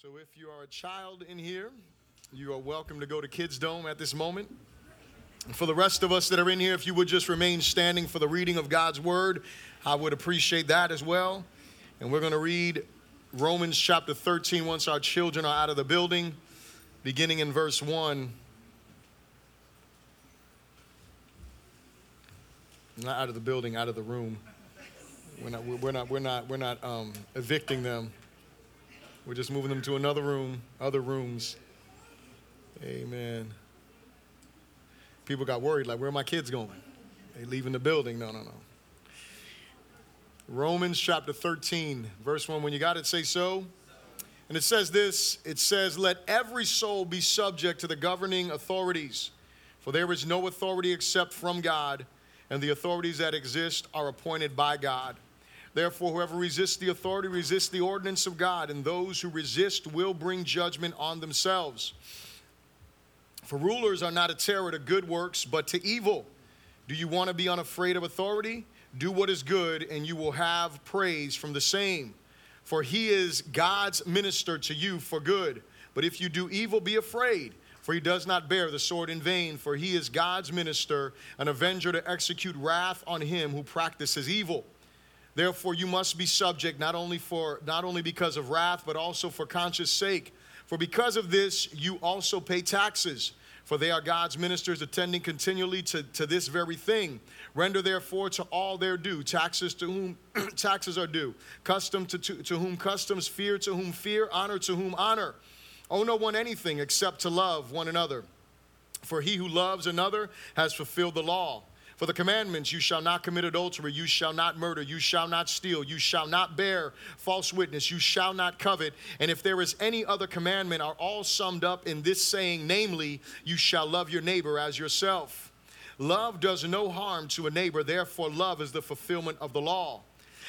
So if you are a child in here, you are welcome to go to Kids Dome at this moment. For the rest of us that are in here, if you would just remain standing for the reading of God's word, I would appreciate that as well. And we're going to read Romans chapter 13 once our children are out of the building, beginning in verse 1. Not out of the building, out of the room. We're not, we're not, we're not, we're not um, evicting them. We're just moving them to another room, other rooms. Amen. People got worried, like, where are my kids going? They leaving the building. No, no, no. Romans chapter 13, verse 1. When you got it, say so. And it says this it says, Let every soul be subject to the governing authorities, for there is no authority except from God, and the authorities that exist are appointed by God. Therefore, whoever resists the authority resists the ordinance of God, and those who resist will bring judgment on themselves. For rulers are not a terror to good works, but to evil. Do you want to be unafraid of authority? Do what is good, and you will have praise from the same. For he is God's minister to you for good. But if you do evil, be afraid, for he does not bear the sword in vain, for he is God's minister, an avenger to execute wrath on him who practices evil. Therefore, you must be subject not only for not only because of wrath, but also for conscience sake. For because of this, you also pay taxes for they are God's ministers attending continually to, to this very thing. Render therefore to all their due, taxes to whom taxes are due, custom to, to, to whom customs, fear to whom fear, honor to whom honor. Owe no one anything except to love one another. For he who loves another has fulfilled the law. For the commandments, you shall not commit adultery, you shall not murder, you shall not steal, you shall not bear false witness, you shall not covet. And if there is any other commandment, are all summed up in this saying, namely, you shall love your neighbor as yourself. Love does no harm to a neighbor, therefore, love is the fulfillment of the law.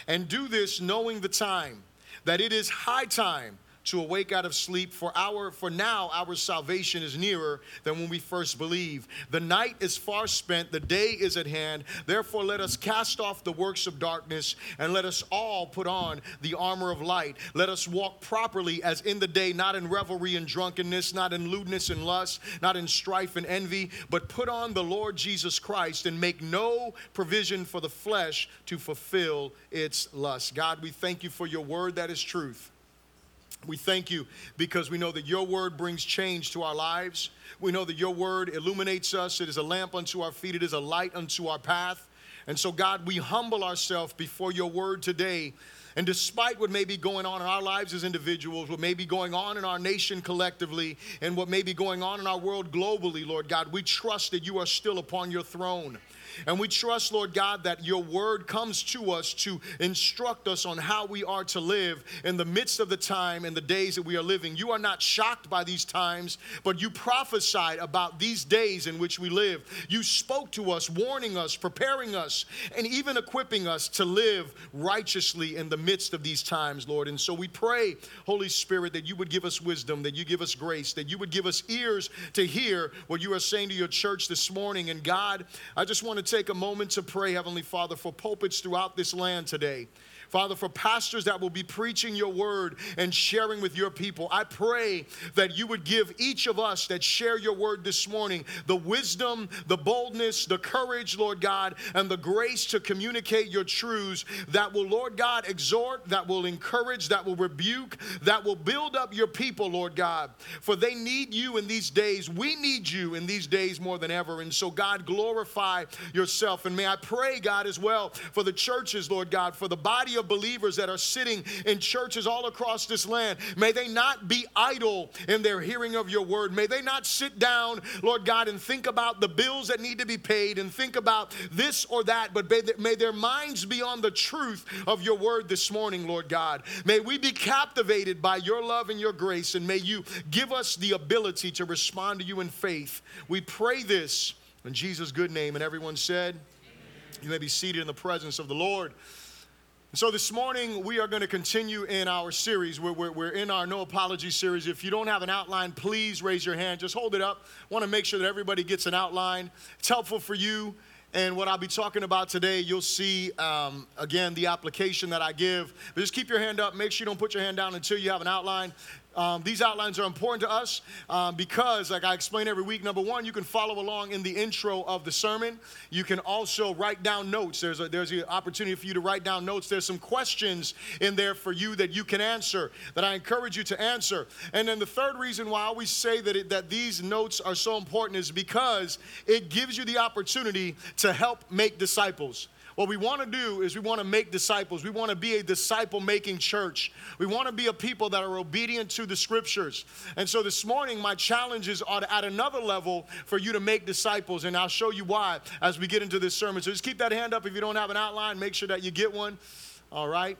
And do this knowing the time, that it is high time to awake out of sleep for our for now our salvation is nearer than when we first believe the night is far spent the day is at hand. Therefore let us cast off the works of darkness and let us all put on the armor of light. Let us walk properly as in the day not in revelry and drunkenness not in lewdness and lust not in strife and envy but put on the lord jesus christ and make no provision for the flesh to fulfill its lust. God we thank you for your word that is truth we thank you because we know that your word brings change to our lives. We know that your word illuminates us. It is a lamp unto our feet, it is a light unto our path. And so, God, we humble ourselves before your word today. And despite what may be going on in our lives as individuals, what may be going on in our nation collectively, and what may be going on in our world globally, Lord God, we trust that you are still upon your throne. And we trust, Lord God, that your word comes to us to instruct us on how we are to live in the midst of the time and the days that we are living. You are not shocked by these times, but you prophesied about these days in which we live. You spoke to us, warning us, preparing us, and even equipping us to live righteously in the midst of these times, Lord. And so we pray, Holy Spirit, that you would give us wisdom, that you give us grace, that you would give us ears to hear what you are saying to your church this morning. And God, I just want to take a moment to pray, Heavenly Father, for pulpits throughout this land today. Father, for pastors that will be preaching your word and sharing with your people, I pray that you would give each of us that share your word this morning the wisdom, the boldness, the courage, Lord God, and the grace to communicate your truths that will, Lord God, exhort, that will encourage, that will rebuke, that will build up your people, Lord God. For they need you in these days. We need you in these days more than ever. And so, God, glorify yourself. And may I pray, God, as well for the churches, Lord God, for the body of believers that are sitting in churches all across this land. May they not be idle in their hearing of your word. May they not sit down, Lord God, and think about the bills that need to be paid and think about this or that, but may their minds be on the truth of your word this morning, Lord God. May we be captivated by your love and your grace, and may you give us the ability to respond to you in faith. We pray this in Jesus' good name. And everyone said, You may be seated in the presence of the Lord. So, this morning we are going to continue in our series. We're, we're, we're, in our No Apology series. If you don't have an outline, please raise your hand. Just hold it up. I want to make sure that everybody gets an outline. It's helpful for you. And what I'll be talking about today, you'll see um, again the application that I give. But just keep your hand up. Make sure you don't put your hand down until you have an outline. Um, these outlines are important to us um, because, like I explain every week, number one, you can follow along in the intro of the sermon. You can also write down notes. There's, a, there's an opportunity for you to write down notes. There's some questions in there for you that you can answer, that I encourage you to answer. And then the third reason why I always say that, it, that these notes are so important is because it gives you the opportunity to help make disciples. What we want to do is we want to make disciples. We want to be a disciple making church. We want to be a people that are obedient to the scriptures. And so this morning, my challenges are at another level for you to make disciples. And I'll show you why as we get into this sermon. So just keep that hand up if you don't have an outline. Make sure that you get one. All right.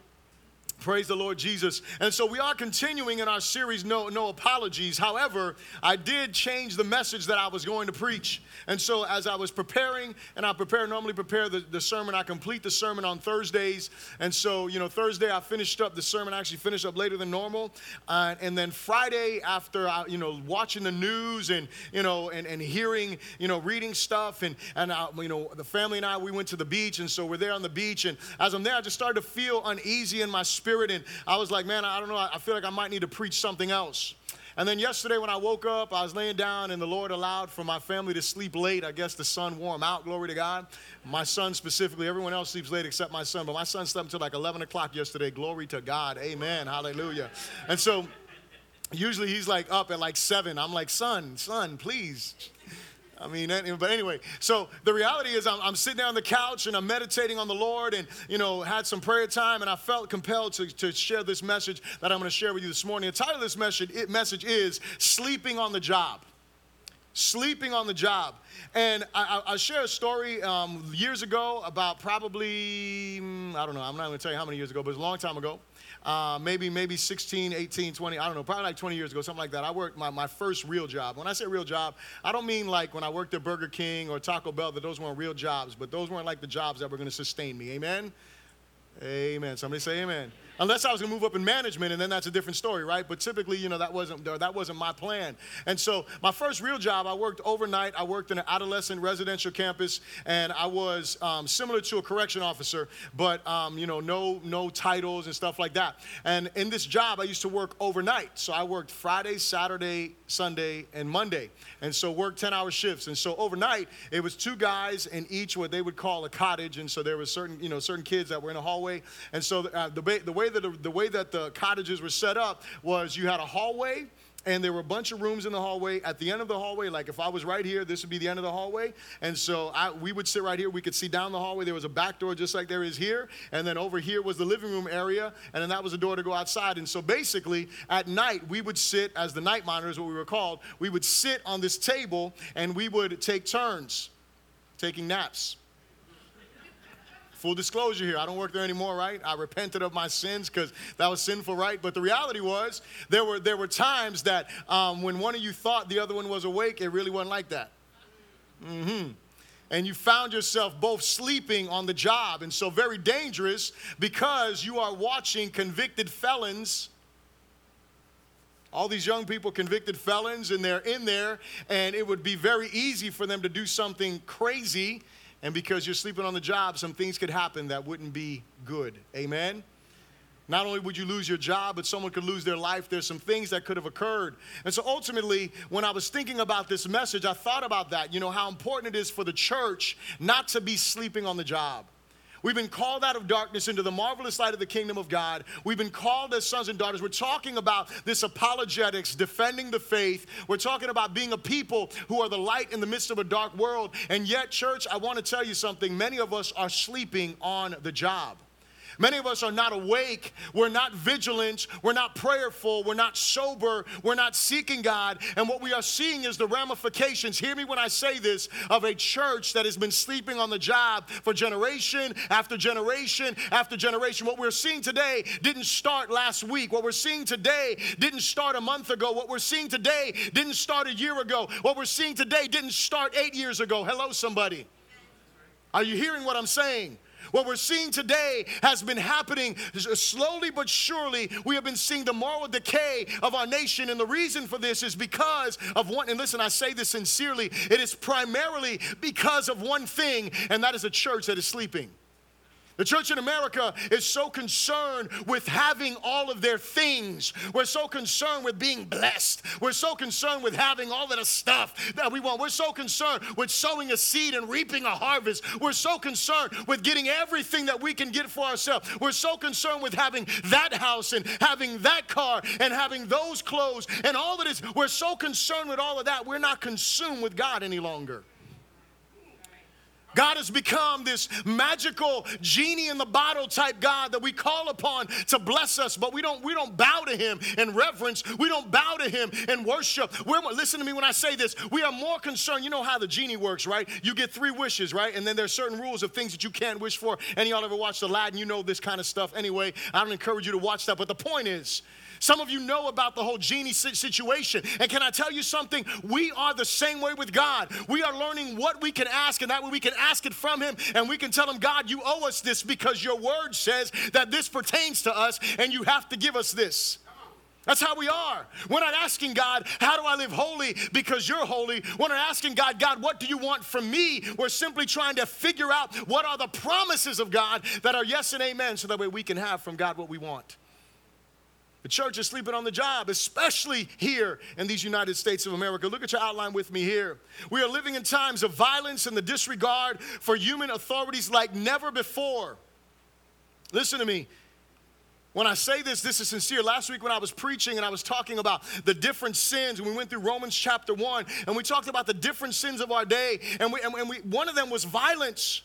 Praise the Lord Jesus. And so we are continuing in our series, No, no Apologies. However, I did change the message that I was going to preach. And so as I was preparing, and I prepare, normally prepare the, the sermon, I complete the sermon on Thursdays. And so, you know, Thursday I finished up the sermon, I actually finished up later than normal. Uh, and then Friday, after, I, you know, watching the news and, you know, and, and hearing, you know, reading stuff, and, and I, you know, the family and I, we went to the beach. And so we're there on the beach. And as I'm there, I just started to feel uneasy in my spirit spirit, and I was like, man, I don't know, I feel like I might need to preach something else. And then yesterday, when I woke up, I was laying down, and the Lord allowed for my family to sleep late. I guess the sun them out, glory to God. My son specifically, everyone else sleeps late except my son, but my son slept until like 11 o'clock yesterday. Glory to God. Amen. Hallelujah. And so, usually he's like up at like 7. I'm like, son, son, please I mean, but anyway, so the reality is I'm, I'm, sitting there on the couch and I'm meditating on the Lord and, you know, had some prayer time and I felt compelled to, to share this message that I'm going to share with you this morning. The title of this message, it, message is Sleeping on the Job. Sleeping on the job. And I, I, I share a story um, years ago about probably, mm, I don't know, I'm not going to tell you how many years ago, but it's a long time ago uh, maybe maybe 16, 18, 20, I don't know, probably like 20 years ago, something like that. I worked my, my first real job. When I say real job, I don't mean like when I worked at Burger King or Taco Bell, that those weren't real jobs, but those weren't like the jobs that were going to sustain me. Amen? Amen. Somebody say amen. Unless I was to move up in management, and then that's a different story, right? But typically, you know, that wasn't that wasn't my plan. And so, my first real job, I worked overnight. I worked in an adolescent residential campus, and I was um, similar to a correction officer, but um, you know, no no titles and stuff like that. And in this job, I used to work overnight. So I worked Friday, Saturday, Sunday, and Monday, and so worked 10-hour shifts. And so overnight, it was two guys in each what they would call a cottage, and so there was certain you know certain kids that were in a hallway, and so uh, the, the way way that the way that the cottages were set up was you had a hallway and there were a bunch of rooms in the hallway. At the end of the hallway, like if I was right here, this would be the end of the hallway. And so I, we would sit right here. We could see down the hallway. There was a back door just like there is here. And then over here was the living room area. And then that was a door to go outside. And so basically, at night, we would sit, as the night monitors, what we were called, we would sit on this table and we would take turns taking naps. Full disclosure here, I don't work there anymore, right? I repented of my sins because that was sinful, right? But the reality was, there were, there were times that um, when one of you thought the other one was awake, it really wasn't like that. Mm-hmm and you found yourself both sleeping on the job. And so, very dangerous because you are watching convicted felons. All these young people, convicted felons, and they're in there, and it would be very easy for them to do something crazy and because you're sleeping on the job, some things could happen that wouldn't be good. Amen? Not only would you lose your job, but someone could lose their life. There's some things that could have occurred. And so ultimately, when I was thinking about this message, I thought about that. You know, how important it is for the church not to be sleeping on the job. We've been called out of darkness into the marvelous light of the kingdom of God. We've been called as sons and daughters. We're talking about this apologetics, defending the faith. We're talking about being a people who are the light in the midst of a dark world. And yet, church, I want to tell you something. Many of us are sleeping on the job. Many of us are not awake. We're not vigilant. We're not prayerful. We're not sober. We're not seeking God. And what we are seeing is the ramifications, hear me when I say this, of a church that has been sleeping on the job for generation after generation after generation. What we're seeing today didn't start last week. What we're seeing today didn't start a month ago. What we're seeing today didn't start a year ago. What we're seeing today didn't start eight years ago. Hello, somebody. Are you hearing what I'm saying? What we're seeing today has been happening uh, slowly but surely. We have been seeing the moral decay of our nation. And the reason for this is because of one, and listen, I say this sincerely, it is primarily because of one thing, and that is a church that is sleeping. The church in America is so concerned with having all of their things. We're so concerned with being blessed. We're so concerned with having all of the stuff that we want. We're so concerned with sowing a seed and reaping a harvest. We're so concerned with getting everything that we can get for ourselves. We're so concerned with having that house and having that car and having those clothes and all of this. We're so concerned with all of that. We're not consumed with God any longer. God has become this magical genie in the bottle type God that we call upon to bless us, but we don't we don't bow to him in reverence. We don't bow to him in worship. We're listen to me when I say this. We are more concerned. You know how the genie works, right? You get three wishes, right? And then there's certain rules of things that you can't wish for. Any y'all ever watched Aladdin? You know this kind of stuff. Anyway, I don't encourage you to watch that. But the point is, some of you know about the whole genie situation. And can I tell you something? We are the same way with God. We are learning what we can ask, and that way we can ask it from Him, and we can tell Him, God, you owe us this because your word says that this pertains to us, and you have to give us this. That's how we are. We're not asking God, how do I live holy because you're holy? We're not asking God, God, what do you want from me? We're simply trying to figure out what are the promises of God that are yes and amen so that way we can have from God what we want. The church is sleeping on the job, especially here in these United States of America. Look at your outline with me here. We are living in times of violence and the disregard for human authorities like never before. Listen to me. When I say this, this is sincere. Last week, when I was preaching and I was talking about the different sins, and we went through Romans chapter 1, and we talked about the different sins of our day, and, we, and we, one of them was violence.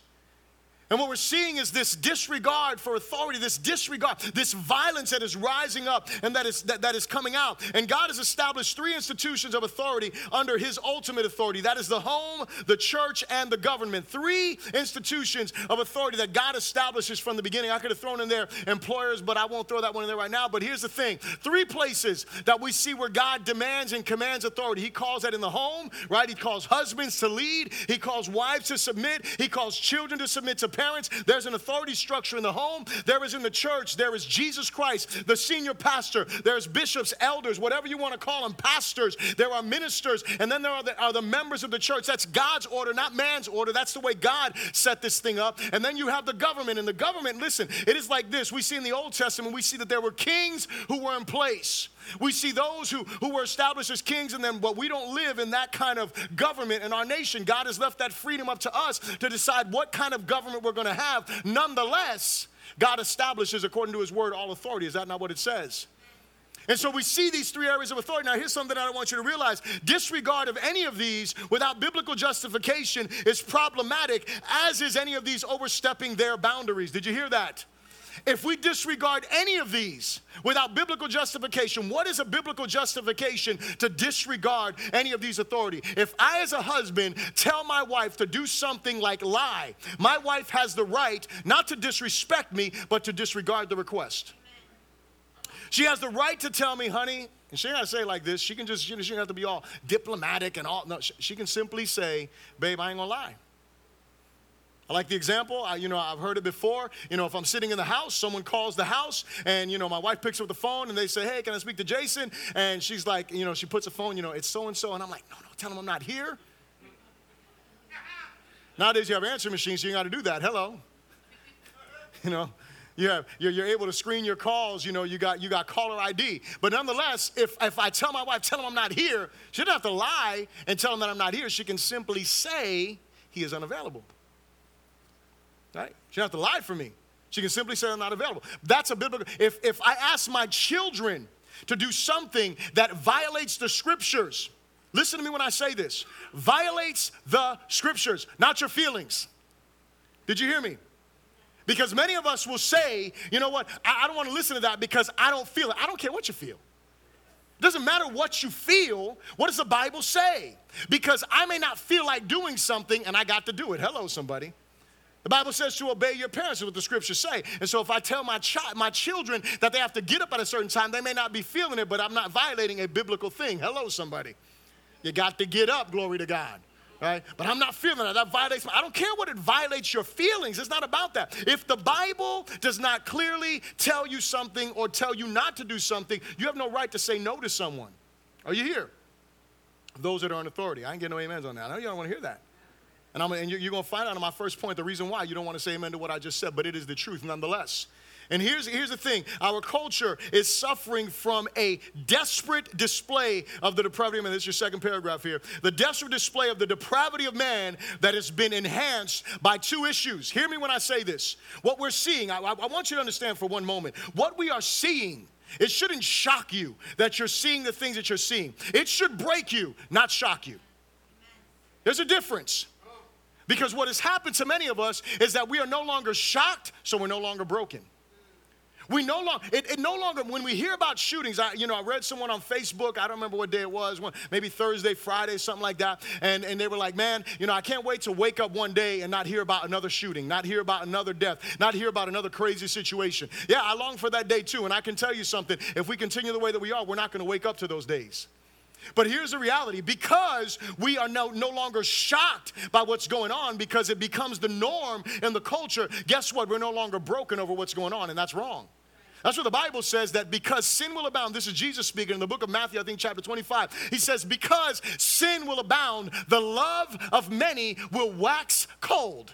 And what we're seeing is this disregard for authority, this disregard, this violence that is rising up and that is, that, that is coming out. And God has established three institutions of authority under His ultimate authority that is the home, the church, and the government. Three institutions of authority that God establishes from the beginning. I could have thrown in there employers, but I won't throw that one in there right now. But here's the thing three places that we see where God demands and commands authority. He calls that in the home, right? He calls husbands to lead, He calls wives to submit, He calls children to submit to parents. There's an authority structure in the home. There is in the church. There is Jesus Christ, the senior pastor. There's bishops, elders, whatever you want to call them, pastors. There are ministers. And then there are the, are the members of the church. That's God's order, not man's order. That's the way God set this thing up. And then you have the government. And the government, listen, it is like this. We see in the Old Testament, we see that there were kings who were in place. We see those who, who were established as kings and then, but we don't live in that kind of government in our nation. God has left that freedom up to us to decide what kind of government we're going to have. Nonetheless, God establishes, according to his word, all authority. Is that not what it says? And so we see these three areas of authority. Now, here's something I want you to realize disregard of any of these without biblical justification is problematic, as is any of these overstepping their boundaries. Did you hear that? If we disregard any of these without biblical justification, what is a biblical justification to disregard any of these authority? If I, as a husband, tell my wife to do something like lie, my wife has the right not to disrespect me, but to disregard the request. She has the right to tell me, honey, and she ain't gotta say it like this. She can just, she doesn't have to be all diplomatic and all. No, she can simply say, babe, I ain't gonna lie. I like the example. I, you know, I've heard it before. You know, if I'm sitting in the house, someone calls the house, and you know, my wife picks up the phone, and they say, "Hey, can I speak to Jason?" And she's like, you know, she puts a phone, you know, it's so and so, and I'm like, "No, no, tell him I'm not here." Nowadays, you have answering machines, so you got to do that. Hello. You know, you have, you're, you're, able to screen your calls. You know, you got you got caller ID. But nonetheless, if if I tell my wife, tell him I'm not here, she doesn't have to lie and tell him that I'm not here. She can simply say he is unavailable. Right? She doesn't have to lie for me. She can simply say, I'm not available. That's a biblical. If, if I ask my children to do something that violates the scriptures, listen to me when I say this violates the scriptures, not your feelings. Did you hear me? Because many of us will say, you know what, I, I don't want to listen to that because I don't feel it. I don't care what you feel. It doesn't matter what you feel. What does the Bible say? Because I may not feel like doing something and I got to do it. Hello, somebody. The Bible says to obey your parents, is what the scriptures say. And so if I tell my, child, my children that they have to get up at a certain time, they may not be feeling it, but I'm not violating a biblical thing. Hello, somebody. You got to get up, glory to God. Right? But I'm not feeling that. That violates. I don't care what it violates your feelings. It's not about that. If the Bible does not clearly tell you something or tell you not to do something, you have no right to say no to someone. Are you here? Those that are in authority. I ain't getting no amens on that. I know you don't want to hear that. And, I'm, and you're, going to find out in my first point the reason why you don't want to say amen to what I just said, but it is the truth nonetheless. And here's, here's the thing our culture is suffering from a desperate display of the depravity of man. This is your second paragraph here. The desperate display of the depravity of man that has been enhanced by two issues. Hear me when I say this. What we're seeing, I, I want you to understand for one moment, what we are seeing. It shouldn't shock you that you're seeing the things that you're seeing. It should break you, not shock you. There's a difference. Because what has happened to many of us is that we are no longer shocked, so we're no longer broken. We no longer, it, it, no longer, when we hear about shootings, I, you know, I read someone on Facebook, I don't remember what day it was, maybe Thursday, Friday, something like that, and, and they were like, man, you know, I can't wait to wake up one day and not hear about another shooting, not hear about another death, not hear about another crazy situation. Yeah, I long for that day too, and I can tell you something, if we continue the way that we are, we're not to wake up to those days. But here's the reality because we are no, no longer shocked by what's going on because it becomes the norm in the culture, guess what? We're no longer broken over what's going on, and that's wrong. That's what the Bible says that because sin will abound, this is Jesus speaking in the book of Matthew, I think chapter 25. He says, Because sin will abound, the love of many will wax cold.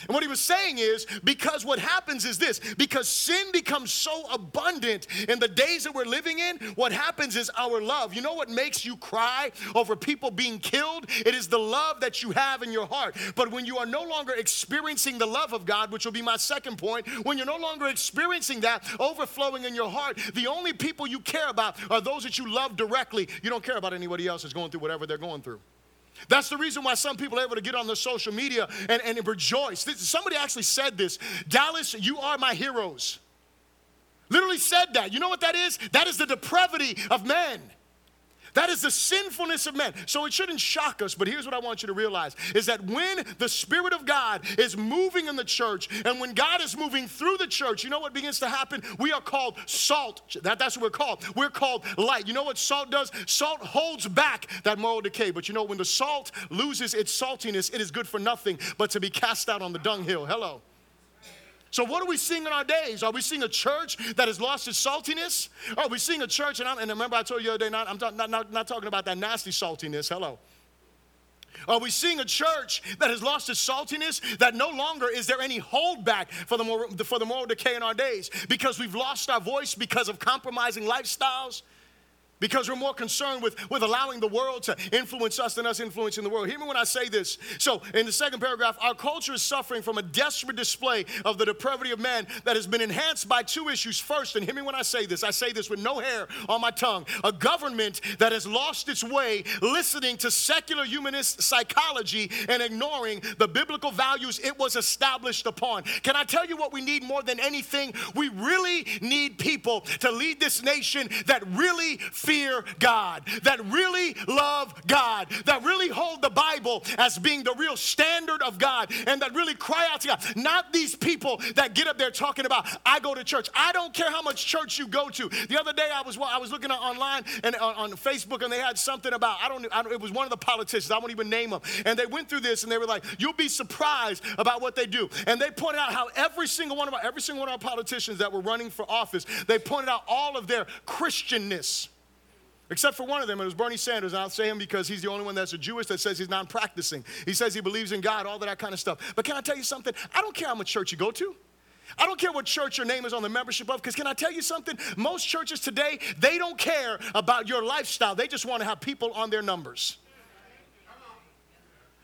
And what he was saying is because what happens is this because sin becomes so abundant in the days that we're living in, what happens is our love. You know what makes you cry over people being killed? It is the love that you have in your heart. But when you are no longer experiencing the love of God, which will be my second point, when you're no longer experiencing that overflowing in your heart, the only people you care about are those that you love directly. You don't care about anybody else that's going through whatever they're going through. That's the reason why some people are able to get on their social media and, and rejoice. This, somebody actually said this Dallas, you are my heroes. Literally said that. You know what that is? That is the depravity of men. That is the sinfulness of men. So it shouldn't shock us, but here's what I want you to realize is that when the Spirit of God is moving in the church and when God is moving through the church, you know what begins to happen? We are called salt. That, that's what we're called. We're called light. You know what salt does? Salt holds back that moral decay. But you know, when the salt loses its saltiness, it is good for nothing but to be cast out on the dunghill. Hello. So, what are we seeing in our days? Are we seeing a church that has lost its saltiness? Are we seeing a church, and, and remember I told you the other day, not, I'm not, not, not talking about that nasty saltiness. Hello. Are we seeing a church that has lost its saltiness? That no longer is there any holdback for the, moral, for the moral decay in our days because we've lost our voice because of compromising lifestyles? Because we're more concerned with, with allowing the world to influence us than us influencing the world. Hear me when I say this. So, in the second paragraph, our culture is suffering from a desperate display of the depravity of man that has been enhanced by two issues. First, and hear me when I say this, I say this with no hair on my tongue a government that has lost its way listening to secular humanist psychology and ignoring the biblical values it was established upon. Can I tell you what we need more than anything? We really need people to lead this nation that really fear God, that really love God, that really hold the Bible as being the real standard of God, and that really cry out to God. Not these people that get up there talking about, I go to church. I don't care how much church you go to. The other day I was well, I was looking online and on, on Facebook, and they had something about I don't, I don't. It was one of the politicians. I won't even name them. And they went through this, and they were like, "You'll be surprised about what they do." And they pointed out how every single one of our every single one of our politicians that were running for office, they pointed out all of their Christianness. Except for one of them, it was Bernie Sanders, and I'll say him because he's the only one that's a Jewish that says he's non practicing. He says he believes in God, all that kind of stuff. But can I tell you something? I don't care how much church you go to. I don't care what church your name is on the membership of, because can I tell you something? Most churches today, they don't care about your lifestyle. They just want to have people on their numbers.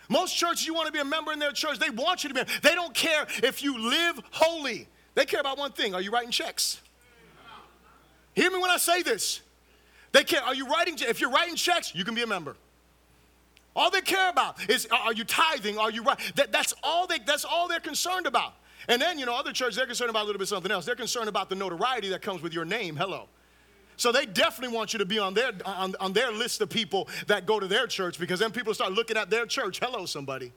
Most churches, you want to be a member in their church, they want you to be. They don't care if you live holy. They care about one thing are you writing checks? Hear me when I say this. They care. Are you writing? If you're writing checks, you can be a member. All they care about is are you tithing? Are you right? That, that's all they. That's all they're concerned about. And then you know other churches they're concerned about a little bit something else. They're concerned about the notoriety that comes with your name. Hello. So they definitely want you to be on their on, on their list of people that go to their church because then people start looking at their church. Hello, somebody.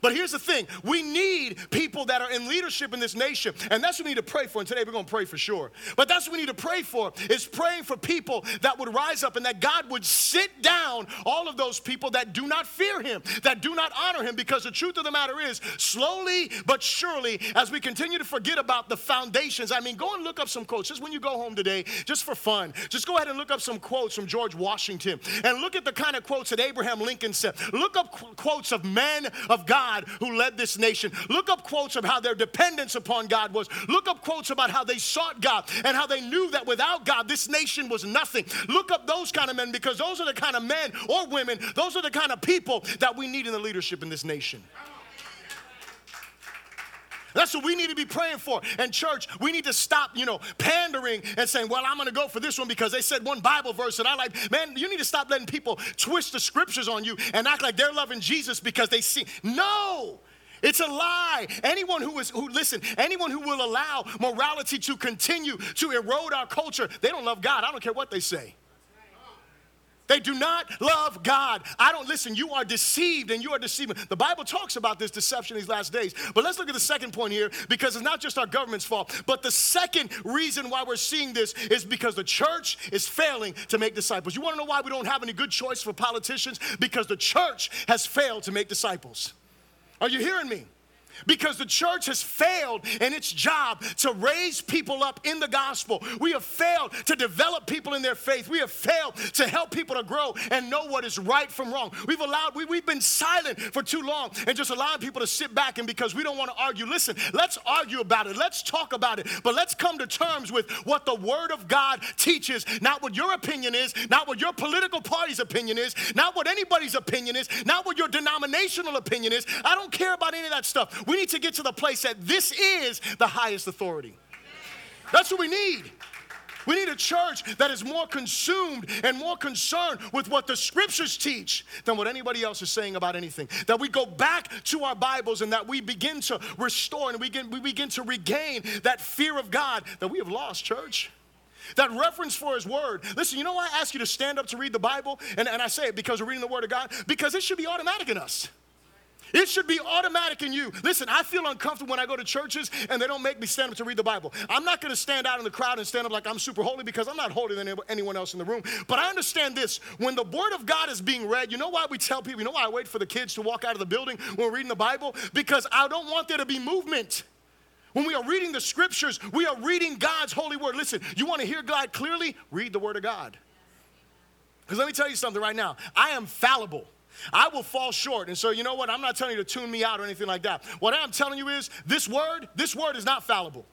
But here's the thing we need people that are in leadership in this nation, and that's what we need to pray for. And today we're going to pray for sure. But that's what we need to pray for is praying for people that would rise up and that God would sit down all of those people that do not fear Him, that do not honor Him. Because the truth of the matter is, slowly but surely, as we continue to forget about the foundations, I mean, go and look up some quotes. Just when you go home today, just for fun, just go ahead and look up some quotes from George Washington and look at the kind of quotes that Abraham Lincoln said. Look up qu- quotes of men of God God who led this nation. Look up quotes of how their dependence upon God was. Look up quotes about how they sought God and how they knew that without God, this nation was nothing. Look up those kind of men because those are the kind of men or women, those are the kind of people that we need in the leadership in this nation. That's what we need to be praying for. And church, we need to stop, you know, pandering and saying, well, I'm going to go for this one because they said one Bible verse and I like, man, you need to stop letting people twist the scriptures on you and act like they're loving Jesus because they see. No. It's a lie. Anyone who is who listen, anyone who will allow morality to continue to erode our culture, they don't love God. I don't care what they say. They do not love God. I don't listen. You are deceived and you are deceiving. The Bible talks about this deception these last days. But let's look at the second point here because it's not just our government's fault. But the second reason why we're seeing this is because the church is failing to make disciples. You want to know why we don't have any good choice for politicians? Because the church has failed to make disciples. Are you hearing me? Because the church has failed in its job to raise people up in the gospel. We have failed to develop people in their faith. We have failed to help people to grow and know what is right from wrong. We've allowed, we, we've been silent for too long and just allowing people to sit back and because we don't want to argue. Listen, let's argue about it. Let's talk about it. But let's come to terms with what the Word of God teaches, not what your opinion is, not what your political party's opinion is, not what anybody's opinion is, not what your denominational opinion is. I don't care about any of that stuff. We need to get to the place that this is the highest authority. That's what we need. We need a church that is more consumed and more concerned with what the scriptures teach than what anybody else is saying about anything. That we go back to our Bibles and that we begin to restore and we begin, we begin to regain that fear of God that we have lost, church. That reference for his word. Listen, you know why I ask you to stand up to read the Bible? And, and I say it because we're reading the word of God? Because it should be automatic in us. It should be automatic in you. Listen, I feel uncomfortable when I go to churches and they don't make me stand up to read the Bible. I'm not going to stand out in the crowd and stand up like I'm super holy because I'm not holier than anyone else in the room. But I understand this when the Word of God is being read, you know why we tell people, you know why I wait for the kids to walk out of the building when we're reading the Bible? Because I don't want there to be movement. When we are reading the scriptures, we are reading God's holy word. Listen, you want to hear God clearly? Read the Word of God. Because let me tell you something right now I am fallible. I will fall short. And so, you know what? I'm not telling you to tune me out or anything like that. What I'm telling you is this word, this word is not fallible.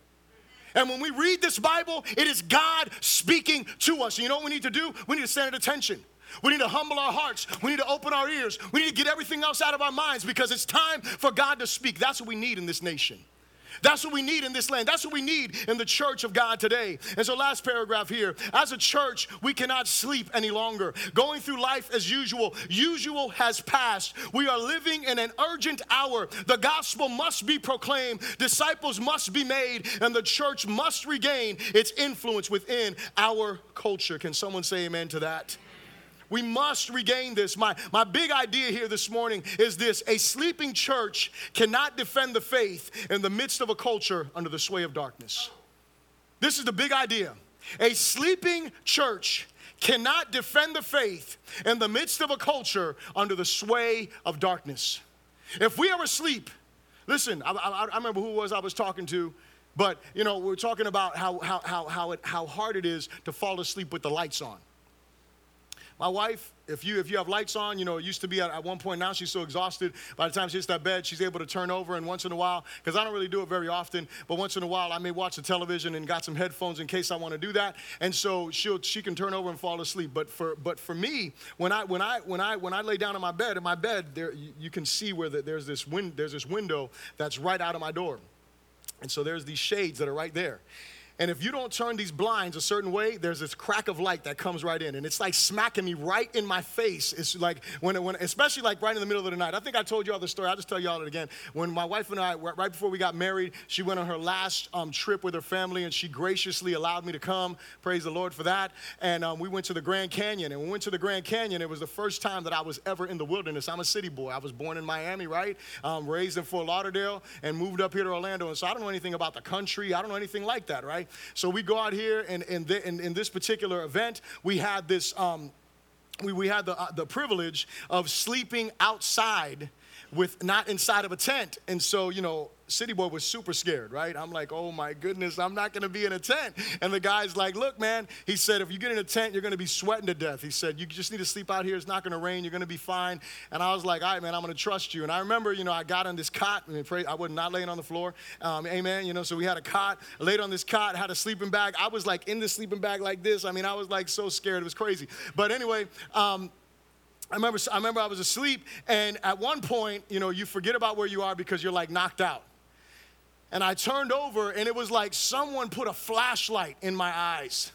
And when we read this Bible, it is God speaking to us. And you know what we need to do? We need to stand at attention. We need to humble our hearts. We need to open our ears. We need to get everything else out of our minds because it's time for God to speak. That's what we need in this nation. That's what we need in this land. That's what we need in the church of God today. And so, last paragraph here as a church, we cannot sleep any longer. Going through life as usual, usual has passed. We are living in an urgent hour. The gospel must be proclaimed, disciples must be made, and the church must regain its influence within our culture. Can someone say amen to that? We must regain this. My, my big idea here this morning is this a sleeping church cannot defend the faith in the midst of a culture under the sway of darkness. This is the big idea. A sleeping church cannot defend the faith in the midst of a culture under the sway of darkness. If we are asleep, listen, I, I, I remember who it was I was talking to, but you know, we're talking about how, how, how, how, it, how hard it is to fall asleep with the lights on. My wife, if you if you have lights on, you know, it used to be at, at, one point. Now she's so exhausted. By the time she hits that bed, she's able to turn over. And once in a while, because I don't really do it very often, but once in a while, I may watch the television and got some headphones in case I want to do that. And so she'll she can turn over and fall asleep. But for but for me, when I when I when I when I lay down in my bed, in my bed, there you, you can see where the, there's this win, there's this window that's right out of my door, and so there's these shades that are right there. And if you don't turn these blinds a certain way, there's this crack of light that comes right in. And it's like smacking me right in my face. It's like, when, when, especially like right in the middle of the night. I think I told you all the story. I'll just tell you all it again. When my wife and I, right before we got married, she went on her last um, trip with her family and she graciously allowed me to come. Praise the Lord for that. And um, we went to the Grand Canyon. And we went to the Grand Canyon. It was the first time that I was ever in the wilderness. I'm a city boy. I was born in Miami, right? Um, raised in Fort Lauderdale and moved up here to Orlando. And so I don't know anything about the country. I don't know anything like that, right? So we go out here, and in, in, in this particular event, we had this. Um, we, we had the, uh, the privilege of sleeping outside with not inside of a tent. And so, you know, City Boy was super scared, right? I'm like, oh my goodness, I'm not gonna be in a tent. And the guy's like, look, man, he said, if you get in a tent, you're gonna be sweating to death. He said, you just need to sleep out here. It's not gonna rain. You're gonna be fine. And I was like, all right, man, I'm gonna trust you. And I remember, you know, I got on this cot. I, pray, I was not laying on the floor. Um, amen. You know, so we had a cot, laid on this cot, had a sleeping bag. I was like in the sleeping bag like this. I mean, I was like so scared. It was crazy. But anyway, um, I remember, I remember I was asleep, and at one point, you know, you forget about where you are because you're like knocked out. And I turned over, and it was like someone put a flashlight in my eyes.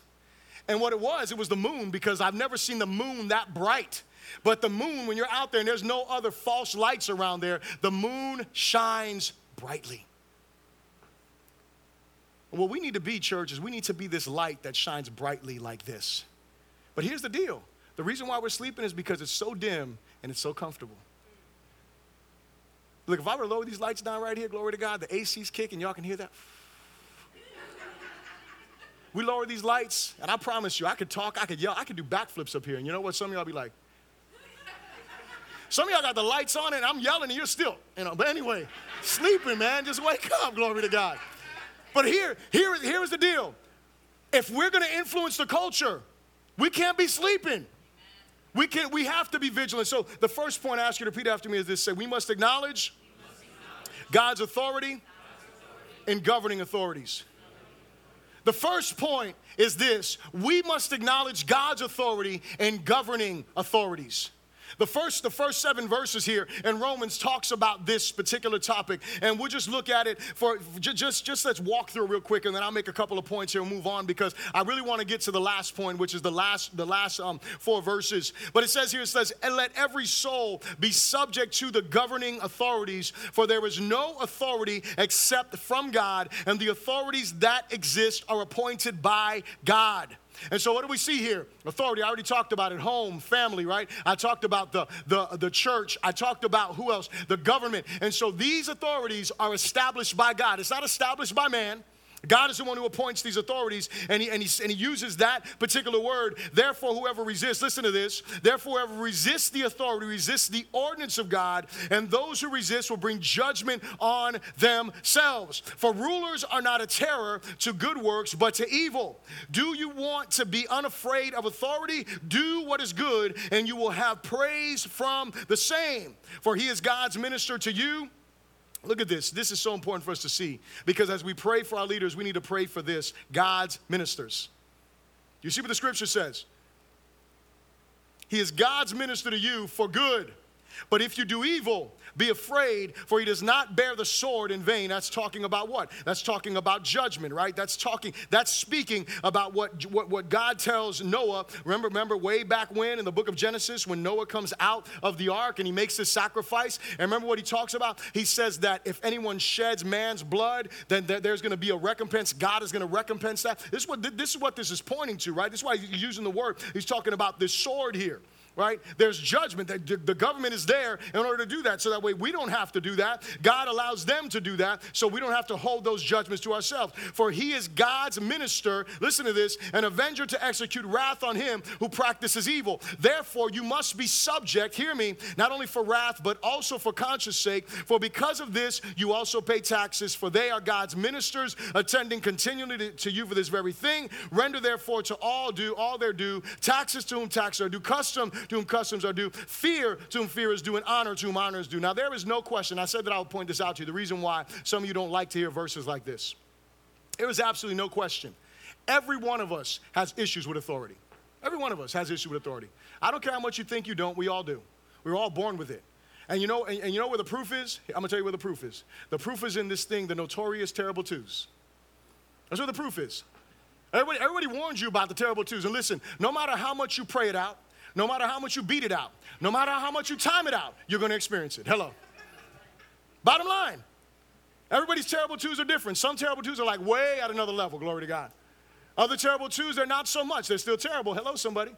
And what it was, it was the moon because I've never seen the moon that bright. But the moon, when you're out there and there's no other false lights around there, the moon shines brightly. What we need to be, church, is we need to be this light that shines brightly like this. But here's the deal the reason why we're sleeping is because it's so dim and it's so comfortable. Look, if I were to lower these lights down right here, glory to God, the AC's kicking, y'all can hear that. We lower these lights, and I promise you, I could talk, I could yell, I could do backflips up here. And you know what? Some of y'all be like, some of y'all got the lights on and I'm yelling and you're still, you know. But anyway, sleeping, man, just wake up, glory to God. But here, here, here's the deal. If we're gonna influence the culture, we can't be sleeping. We, can, we have to be vigilant. So the first point I ask you to repeat after me is this say, we must acknowledge, God's, authority God's authority in governing authorities. The first point is this we must acknowledge God's authority in governing authorities. The first, the first seven verses here in Romans talks about this particular topic, and we'll just look at it for just, just let's walk through real quick, and then I'll make a couple of points here and move on because I really want to get to the last point, which is the last, the last um, four verses. But it says here, it says, and let every soul be subject to the governing authorities, for there is no authority except from God, and the authorities that exist are appointed by God. And so, what do we see here? Authority. I already talked about it. Home, family, right? I talked about the, the, the church. I talked about who else? The government. And so, these authorities are established by God. It's not established by man. God is the one who appoints these authorities, and he, and, he, and he uses that particular word. Therefore, whoever resists, listen to this, therefore, whoever resists the authority resists the ordinance of God, and those who resist will bring judgment on themselves. For rulers are not a terror to good works, but to evil. Do you want to be unafraid of authority? Do what is good, and you will have praise from the same. For he is God's minister to you Look at this. This is so important for us to see because as we pray for our leaders, we need to pray for this God's ministers. You see what the scripture says? He is God's minister to you for good. But if you do evil, be afraid, for he does not bear the sword in vain. That's talking about what? That's talking about judgment, right? That's talking, that's speaking about what, what, what God tells Noah. Remember, remember way back when in the book of Genesis, when Noah comes out of the ark and he makes this sacrifice. And remember what he talks about? He says that if anyone sheds man's blood, then there's going to be a recompense. God is going to recompense that. This is what this is what this is pointing to, right? This is why he's using the word. He's talking about this sword here right? There's judgment that the government is there in order to do that. So that way we don't have to do that. God allows them to do that. So we don't have to hold those judgments to ourselves. For he is God's minister, listen to this, an avenger to execute wrath on him who practices evil. Therefore, you must be subject, hear me, not only for wrath, but also for conscience sake. For because of this, you also pay taxes, for they are God's ministers, attending continually to, you for this very thing. Render therefore to all due, all their due, taxes to whom taxes are due, custom to whom customs are due, fear to whom fear is due, and honor to whom honor is due. Now, there is no question. I said that I would point this out to you. The reason why some of you don't like to hear verses like this. There is absolutely no question. Every one of us has issues with authority. Every one of us has issues with authority. I don't care how much you think you don't, we all do. We're all born with it. And you know, and, and you know where the proof is? I'm gonna tell you where the proof is. The proof is in this thing, the notorious terrible twos. That's where the proof is. Everybody, everybody warns you about the terrible twos. And listen, no matter how much you pray it out, no matter how much you beat it out, no matter how much you time it out, you're going to experience it. Hello. Bottom line. Everybody's terrible twos are different. Some terrible twos are like way at another level, glory to God. Other terrible twos, they're not so much. They're still terrible. Hello, somebody.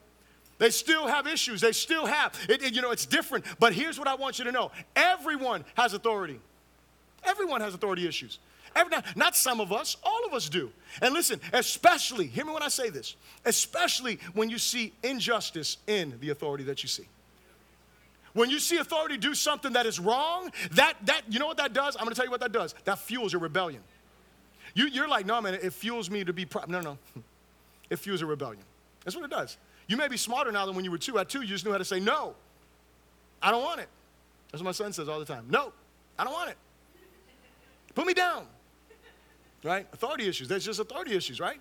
They still have issues. They still have, it, it, you know, it's different. But here's what I want you to know everyone has authority. Everyone has authority issues. Every, not some of us, all of us do. And listen, especially, hear me when I say this, especially when you see injustice in the authority that you see. When you see authority do something that is wrong, that, that you know what that does? I'm gonna tell you what that does. That fuels your rebellion. You, you're like, no, man, it fuels me to be proud. No, no. It fuels a rebellion. That's what it does. You may be smarter now than when you were two. At two, you just knew how to say, no, I don't want it. That's what my son says all the time. No, I don't want it. Put me down. Right? Authority issues. That's just authority issues, right?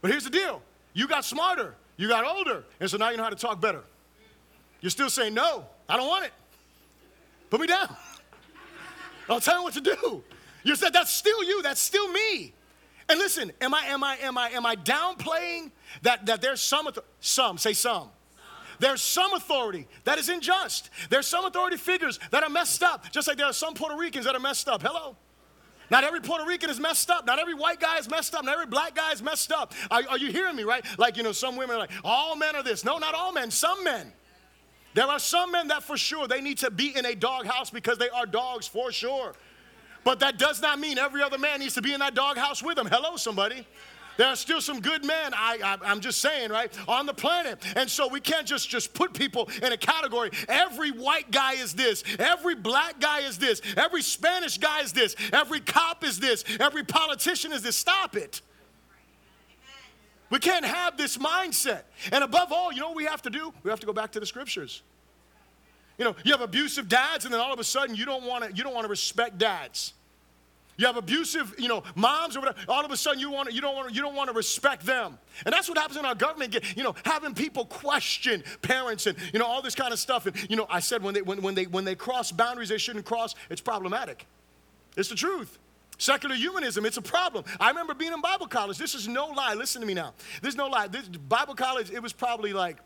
But here's the deal you got smarter, you got older, and so now you know how to talk better. You're still saying, no, I don't want it. Put me down. I'll tell you what to do. You said that's still you, that's still me. And listen, am I am I am I am I downplaying that that there's some some say some. There's some authority that is unjust. There's some authority figures that are messed up, just like there are some Puerto Ricans that are messed up. Hello. Not every Puerto Rican is messed up. Not every white guy is messed up. Not every black guy is messed up. Are, are you hearing me, right? Like, you know, some women are like, all men are this. No, not all men, some men. There are some men that for sure they need to be in a doghouse because they are dogs for sure. But that does not mean every other man needs to be in that doghouse with them. Hello, somebody. There are still some good men, I, I, am just saying, right, on the planet. And so we can't just, just put people in a category. Every white guy is this. Every black guy is this. Every Spanish guy is this. Every cop is this. Every politician is this. Stop it. We can't have this mindset. And above all, you know what we have to do? We have to go back to the scriptures. You know, you have abusive dads, and then all of a sudden you don't want to you don't want to respect dads. You have abusive, you know, moms or whatever. All of a sudden, you want you don't want you don't want to respect them, and that's what happens in our government. You know, having people question parents and you know all this kind of stuff. And you know, I said when they when, when they when they cross boundaries they shouldn't cross, it's problematic. It's the truth. Secular humanism, it's a problem. I remember being in Bible college. This is no lie. Listen to me now. There's no lie. This Bible college, it was probably like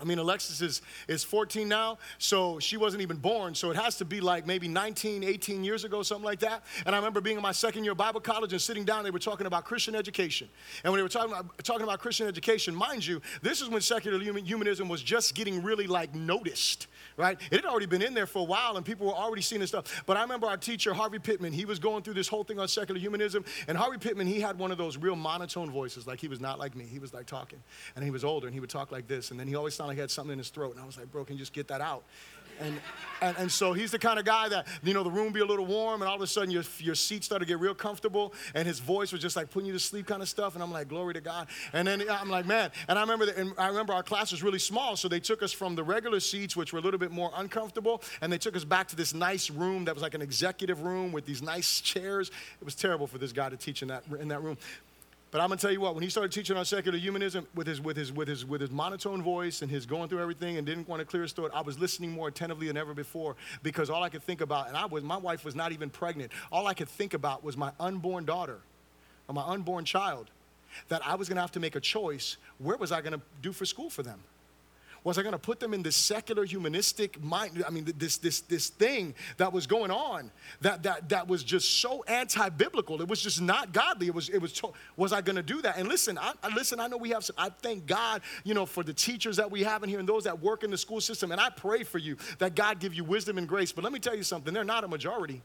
I mean, Alexis is, is 14 now, so she wasn't even born. So it has to be like maybe 19, 18 years ago, something like that. And I remember being in my second year of Bible college and sitting down, they were talking about Christian education. And when they were talking about, talking about Christian education, mind you, this is when secular humanism was just getting really like noticed, right? It had already been in there for a while and people were already seeing this stuff. But I remember our teacher, Harvey Pittman, he was going through this whole thing on secular humanism. And Harvey Pittman, he had one of those real monotone voices, like he was not like me. He was like talking. And he was older and he would talk like this. And then he always sounded like he had something in his throat. And I was like, bro, can you just get that out? And, and, and so he's the kind of guy that, you know, the room be a little warm and all of a sudden your, your seat started to get real comfortable and his voice was just like putting you to sleep kind of stuff. And I'm like, glory to God. And then I'm like, man. And I remember that, and I remember our class was really small. So they took us from the regular seats, which were a little bit more uncomfortable, and they took us back to this nice room that was like an executive room with these nice chairs. It was terrible for this guy to teach in that, in that room. But I'm gonna tell you what, when he started teaching on secular humanism with his, with his, with his, with his monotone voice and his going through everything and didn't want to clear his throat, I was listening more attentively than ever before because all I could think about, and I was, my wife was not even pregnant, all I could think about was my unborn daughter or my unborn child that I was gonna have to make a choice. Where was I gonna do for school for them? Was I going to put them in this secular humanistic mind? I mean, this, this, this thing that was going on that, that, that was just so anti-biblical. It was just not godly. It was, it was, to, was I going to do that? And listen, I, listen, I know we have some, I thank God, you know, for the teachers that we have in here and those that work in the school system. And I pray for you that God give you wisdom and grace. But let me tell you something, they're not a majority.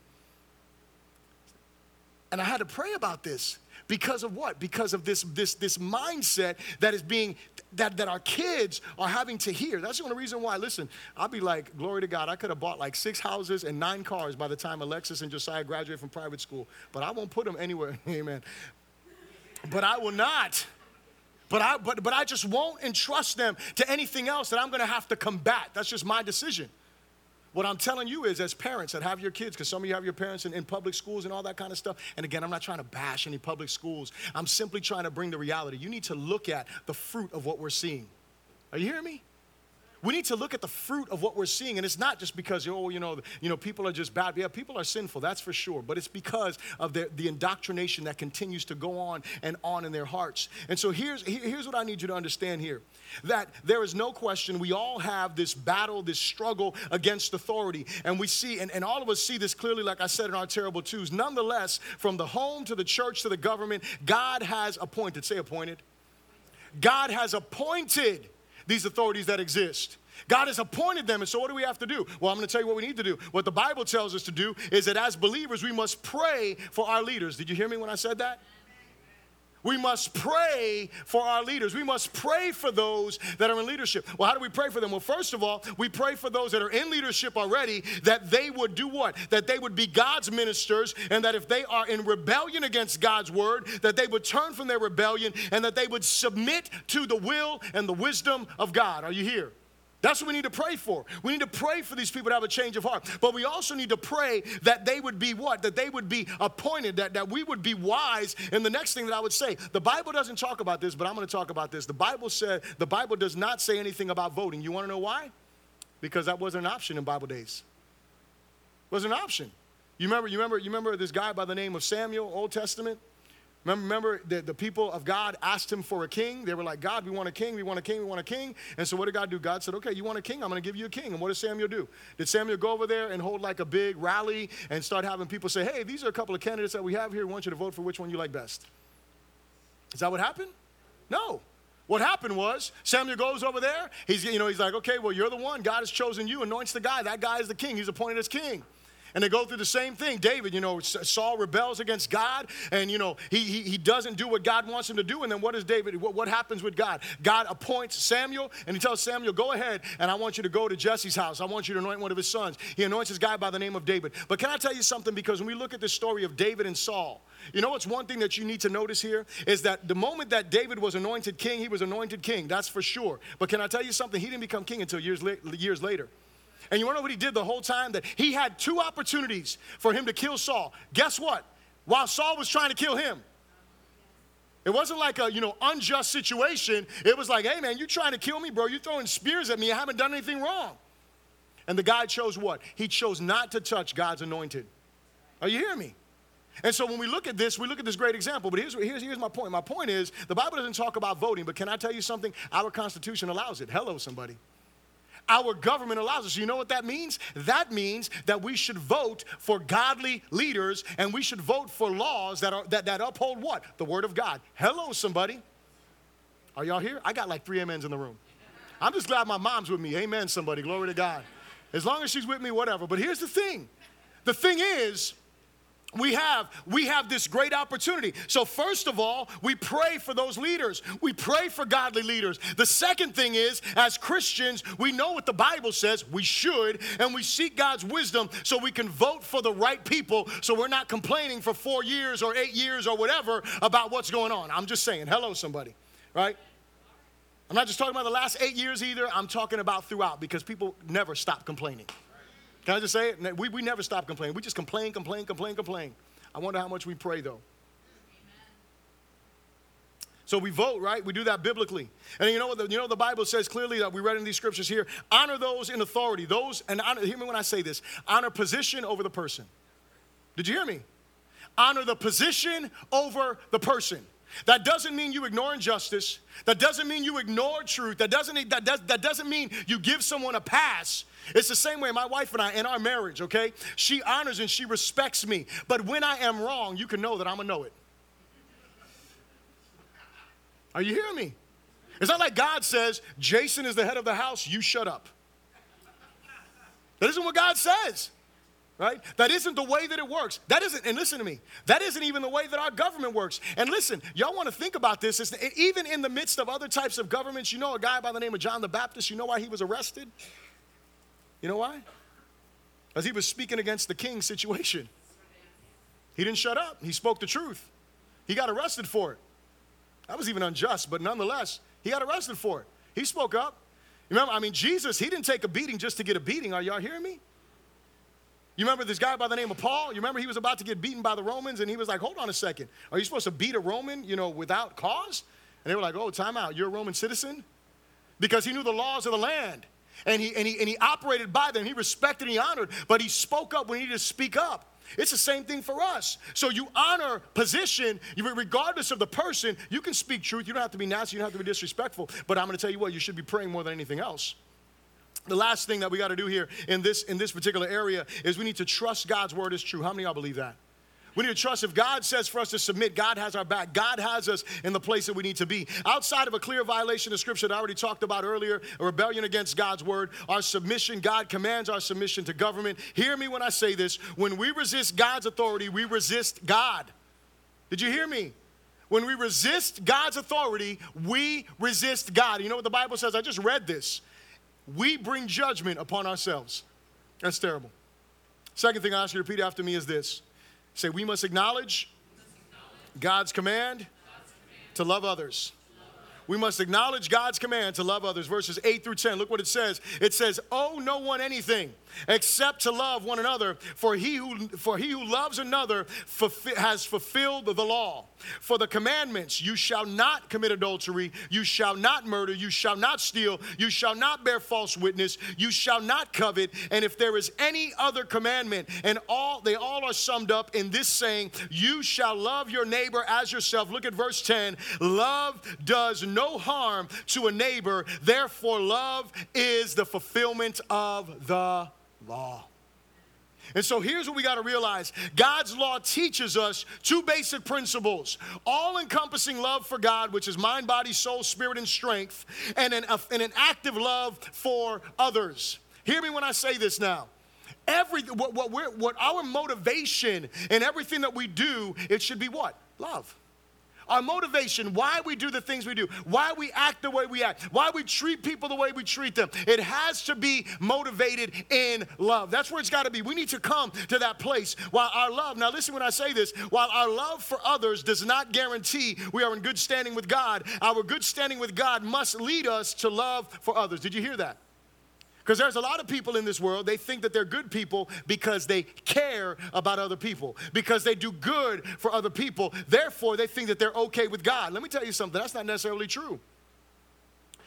And I had to pray about this because of what? Because of this, this, this mindset that is being, that, that our kids are having to hear. That's the only reason why. Listen, I'll be like, glory to God, I could have bought like six houses and nine cars by the time Alexis and Josiah graduate from private school, but I won't put them anywhere. Amen. But I will not. But I, but, but I just won't entrust them to anything else that I'm going to have to combat. That's just my decision. What I'm telling you is, as parents that have your kids, because some of you have your parents in, in, public schools and all that kind of stuff. And again, I'm not trying to bash any public schools. I'm simply trying to bring the reality. You need to look at the fruit of what we're seeing. Are you hearing me? We need to look at the fruit of what we're seeing. And it's not just because, oh, you know, you know people are just bad. Yeah, people are sinful, that's for sure. But it's because of the, the indoctrination that continues to go on and on in their hearts. And so here's, here's what I need you to understand here that there is no question we all have this battle, this struggle against authority. And we see, and, and all of us see this clearly, like I said in our terrible twos. Nonetheless, from the home to the church to the government, God has appointed, say appointed. God has appointed these authorities that exist. God has appointed them, and so what do we have to do? Well, I'm going to tell you what we need to do. What the Bible tells us to do is that as believers, we must pray for our leaders. Did you hear me when I said that? We must pray for our leaders. We must pray for those that are in leadership. Well, how do we pray for them? Well, first of all, we pray for those that are in leadership already that they would do what? That they would be God's ministers and that if they are in rebellion against God's word, that they would turn from their rebellion and that they would submit to the will and the wisdom of God. Are you here? That's what we need to pray for. We need to pray for these people to have a change of heart. But we also need to pray that they would be what? That they would be appointed, that, that we would be wise. And the next thing that I would say, the Bible doesn't talk about this, but I'm going to talk about this. The Bible said, the Bible does not say anything about voting. You want to know why? Because that wasn't an option in Bible days. It wasn't an option. You remember, you remember, you remember this guy by the name of Samuel, Old Testament? Remember, remember the, the people of God asked him for a king. They were like, God, we want a king, we want a king, we want a king. And so what did God do? God said, okay, you want a king? I'm going to give you a king. And what did Samuel do? Did Samuel go over there and hold like a big rally and start having people say, hey, these are a couple of candidates that we have here. We want you to vote for which one you like best. Is that what happened? No. What happened was Samuel goes over there. He's, you know, he's like, okay, well, you're the one. God has chosen you, anoints the guy. That guy is the king. He's appointed as king and they go through the same thing. David, you know, Saul rebels against God, and you know he, he, he doesn't do what God wants him to do. And then what does David? What, what happens with God? God appoints Samuel, and he tells Samuel, "Go ahead, and I want you to go to Jesse's house. I want you to anoint one of his sons." He anoints this guy by the name of David. But can I tell you something? Because when we look at the story of David and Saul, you know what's one thing that you need to notice here is that the moment that David was anointed king, he was anointed king. That's for sure. But can I tell you something? He didn't become king until years, la- years later. And you want to know what he did the whole time? That he had two opportunities for him to kill Saul. Guess what? While Saul was trying to kill him, it wasn't like a you know unjust situation. It was like, hey man, you trying to kill me, bro? You're throwing spears at me. I haven't done anything wrong. And the guy chose what? He chose not to touch God's anointed. Are you hearing me? And so when we look at this, we look at this great example. But here's, here's, here's my point. My point is the Bible doesn't talk about voting, but can I tell you something? Our Constitution allows it. Hello, somebody. Our government allows us. You know what that means? That means that we should vote for godly leaders and we should vote for laws that, are, that, that uphold what? The Word of God. Hello, somebody. Are y'all here? I got like three amens in the room. I'm just glad my mom's with me. Amen, somebody. Glory to God. As long as she's with me, whatever. But here's the thing the thing is, we have we have this great opportunity. So first of all we pray for those leaders. We pray for godly leaders. The second thing is as christians we know what the bible says we should and we seek god's wisdom so we can vote for the right people so we're not complaining for four years or eight years or whatever about what's going on. I'm just saying hello somebody right? I'm not just talking about the last eight years either. I'm talking about throughout because people never stop complaining can I just say it? We, we never stop complaining. We just complain, complain, complain, complain. I wonder how much we pray, though. So we vote, right? We do that biblically. And you know what the, you know the Bible says clearly that we read in these scriptures here, honor those in authority. Those and honor, hear me when I say this. Honor position over the person. Did you hear me? Honor the position over the person. That doesn't mean you ignore injustice. That doesn't mean you ignore truth. That doesn't, that, does, that doesn't mean you give someone a pass. It's the same way my wife and I in our marriage, okay? She honors and she respects me. But when I am wrong, you can know that I'm going to know it. Are you hearing me? It's not like God says, Jason is the head of the house, you shut up. That isn't what God says right? That isn't the way that it works. That isn't, and listen to me, that isn't even the way that our government works. And listen, y'all want to think about this. It's, even in the midst of other types of governments, you know a guy by the name of John the Baptist, you know why he was arrested? You know why? Because he was speaking against the king's situation. He didn't shut up, he spoke the truth. He got arrested for it. That was even unjust, but nonetheless, he got arrested for it. He spoke up. Remember, I mean, Jesus, he didn't take a beating just to get a beating. Are y'all hearing me? You remember this guy by the name of Paul? You remember he was about to get beaten by the Romans and he was like, hold on a second. Are you supposed to beat a Roman, you know, without cause? And they were like, oh, time out. You're a Roman citizen? Because he knew the laws of the land. and he, and, he, and he operated by them. He respected and he honored, but he spoke up when he needed to speak up. It's the same thing for us. So you honor position, regardless of the person. You can speak truth. You don't have to be nasty. You don't have to be disrespectful. But I'm going to tell you what, you should be praying more than anything else. The last thing that we got to do here in this, in this particular area is we need to trust God's word is true. How many of y'all believe that? We need to trust if God says for us to submit, God has our back. God has us in the place that we need to be. Outside of a clear violation of scripture that I already talked about earlier, a rebellion against God's word, our submission, God commands our submission to government. Hear me when I say this. When we resist God's authority, we resist God. Did you hear me? When we resist God's authority, we resist God. You know what the Bible says? I just read this. We bring judgment upon ourselves. That's terrible. Second thing I ask you to repeat after me is this Say, we must acknowledge, God's command, to love others. We must acknowledge God's command to love others. Verses 8 through 10. Look what it says. It says, Owe no one anything except to love one another, for he who, for he who loves another has fulfilled the law. For the commandments, you shall not commit adultery, you shall not murder, you shall not steal, you shall not bear false witness, you shall not covet, and if there is any other commandment, and all they all are summed up in this saying, you shall love your neighbor as yourself. Look at verse 10. Love does no harm to a neighbor, therefore love is the fulfillment of the law. And so here's what we got to realize God's law teaches us two basic principles all encompassing love for God, which is mind, body, soul, spirit, and strength, and an, and an active love for others. Hear me when I say this now. Every, what, what, what our motivation and everything that we do, it should be what? Love our motivation, why we do the things we do, why we act the way we act, why we treat people the way we treat them. It has to be motivated in love. That's where it's got to be. We need to come to that place while our love, now listen when I say this, while our love for others does not guarantee we are in good standing with God, our good standing with God must lead us to love for others. Did you hear that? Because there's a lot of people in this world, they think that they're good people because they care about other people, because they do good for other people. Therefore, they think that they're okay with God. Let me tell you something, that's not necessarily true.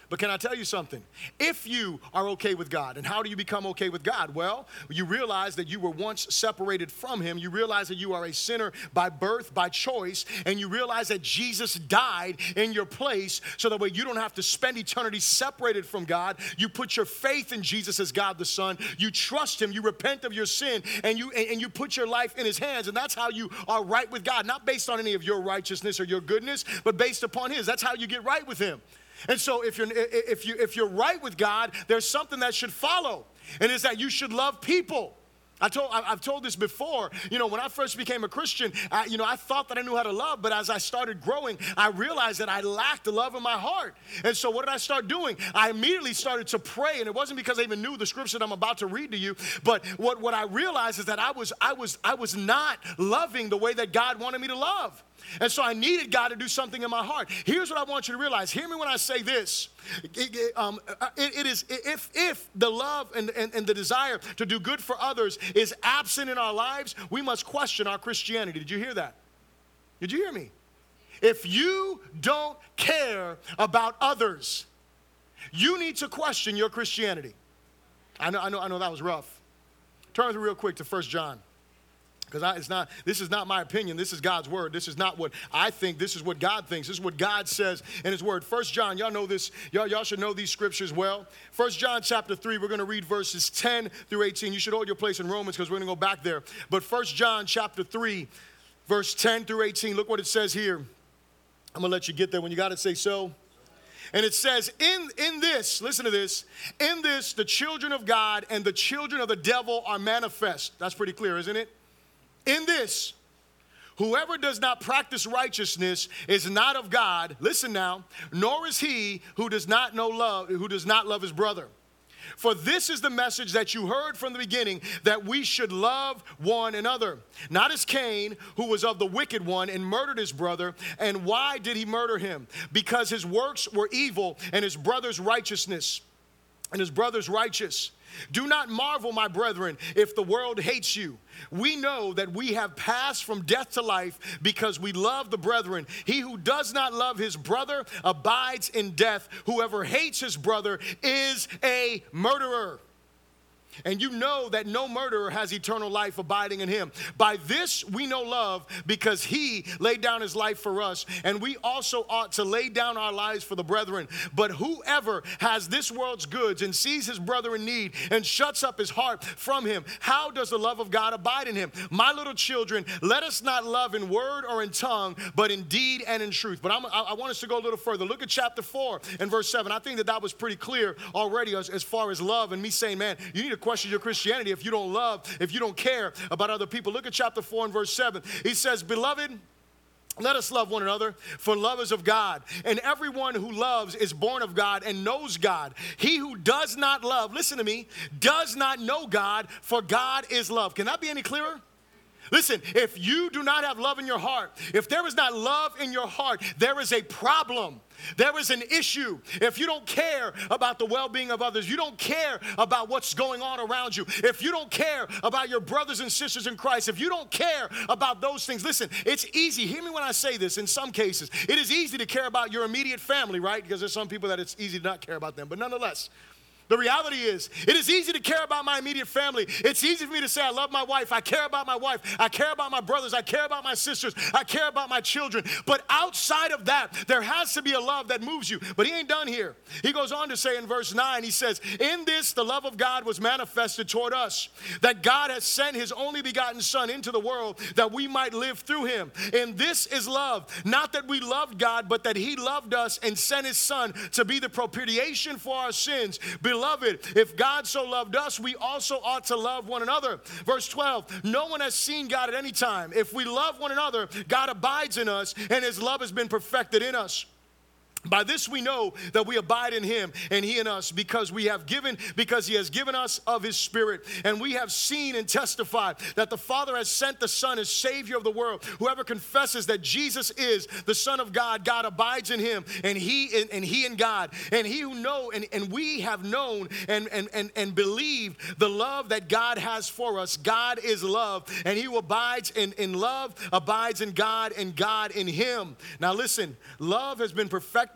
But can I tell you something? If you are okay with God, and how do you become okay with God? Well, you realize that you were once separated from Him. You realize that you are a sinner by birth, by choice, and you realize that Jesus died in your place so that way you don't have to spend eternity separated from God. You put your faith in Jesus as God the Son. You trust Him. You repent of your sin, and you and, you put your life in His hands, and that's how you are right with God. Not based on any of your righteousness or your goodness, but based upon His. That's how you get right with Him. And so if you're if you if you're right with God, there's something that should follow. And it's that you should love people. I told, I've told this before. You know, when I first became a Christian, I, you know, I thought that I knew how to love, but as I started growing, I realized that I lacked the love in my heart. And so, what did I start doing? I immediately started to pray, and it wasn't because I even knew the scripture that I'm about to read to you. But what, what I realized is that I was, I was, I was not loving the way that God wanted me to love. And so I needed God to do something in my heart. Here's what I want you to realize. Hear me when I say this. It, um, uh, it, it is if if the love and, and, and the desire to do good for others is absent in our lives, we must question our Christianity. Did you hear that? Did you hear me? If you don't care about others, you need to question your Christianity. I know, I know, I know that was rough. Turn real quick to First John. Because it's not, this is not my opinion. This is God's word. This is not what I think. This is what God thinks. This is what God says in his word. First John, y'all know this. Y'all, y'all should know these scriptures well. First John chapter 3, we're going to read verses 10 through 18. You should hold your place in Romans because we're going to go back there. But First John chapter 3, verse 10 through 18, look what it says here. I'm going to let you get there. When you got to say so. And it says, in, in this, listen to this, in this, the children of God and the children of the devil are manifest. That's pretty clear, isn't it? In this, whoever does not practice righteousness is not of God, listen now, nor is he who does not know love, who does not love his brother. For this is the message that you heard from the beginning that we should love one another. Not as Cain, who was of the wicked one and murdered his brother. And why did he murder him? Because his works were evil and his brother's righteousness. and his brothers righteous. Do not marvel, my brethren, if the world hates you. We know that we have passed from death to life because we love the brethren. He who does not love his brother abides in death. Whoever hates his brother is a murderer and you know that no murderer has eternal life abiding in him. By this we know love because he laid down his life for us, and we also ought to lay down our lives for the brethren. But whoever has this world's goods and sees his brother in need and shuts up his heart from him, how does the love of God abide in him? My little children, let us not love in word or in tongue, but in deed and in truth. But I'm, i want us to go a little further. Look at chapter 4 and verse 7. I think that that was pretty clear already as, as far as love and me saying, man, you need to question your Christianity if you don't love, if you don't care about other people. Look at chapter 4 and verse 7. He says, Beloved, let us love one another, for love is of God. And everyone who loves is born of God and knows God. He who does not love, listen to me, does not know God, for God is love. Can that be any clearer? Listen, if you do not have love in your heart, if there is not love in your heart, there is a problem. There is an issue. If you don't care about the well being of others, you don't care about what's going on around you, if you don't care about your brothers and sisters in Christ, if you don't care about those things, listen, it's easy. Hear me when I say this in some cases. It is easy to care about your immediate family, right? Because there's some people that it's easy to not care about them. But nonetheless, the reality is, it is easy to care about my immediate family. It's easy for me to say, I love my wife. I care about my wife. I care about my brothers. I care about my sisters. I care about my children. But outside of that, there has to be a love that moves you. But he ain't done here. He goes on to say in verse 9, he says, In this, the love of God was manifested toward us, that God has sent his only begotten Son into the world that we might live through him. And this is love. Not that we loved God, but that he loved us and sent his Son to be the propitiation for our sins. If God so loved us, we also ought to love one another. Verse 12 No one has seen God at any time. If we love one another, God abides in us, and his love has been perfected in us. By this we know that we abide in him and he in us because we have given because he has given us of his spirit and we have seen and testified that the Father has sent the Son as savior of the world. Whoever confesses that Jesus is the Son of God, God abides in him and he and, and he in God. And he who know and, and we have known and, and, and, and believed the love that God has for us. God is love and he who abides in, in love abides in God and God in him. Now listen, love has been perfected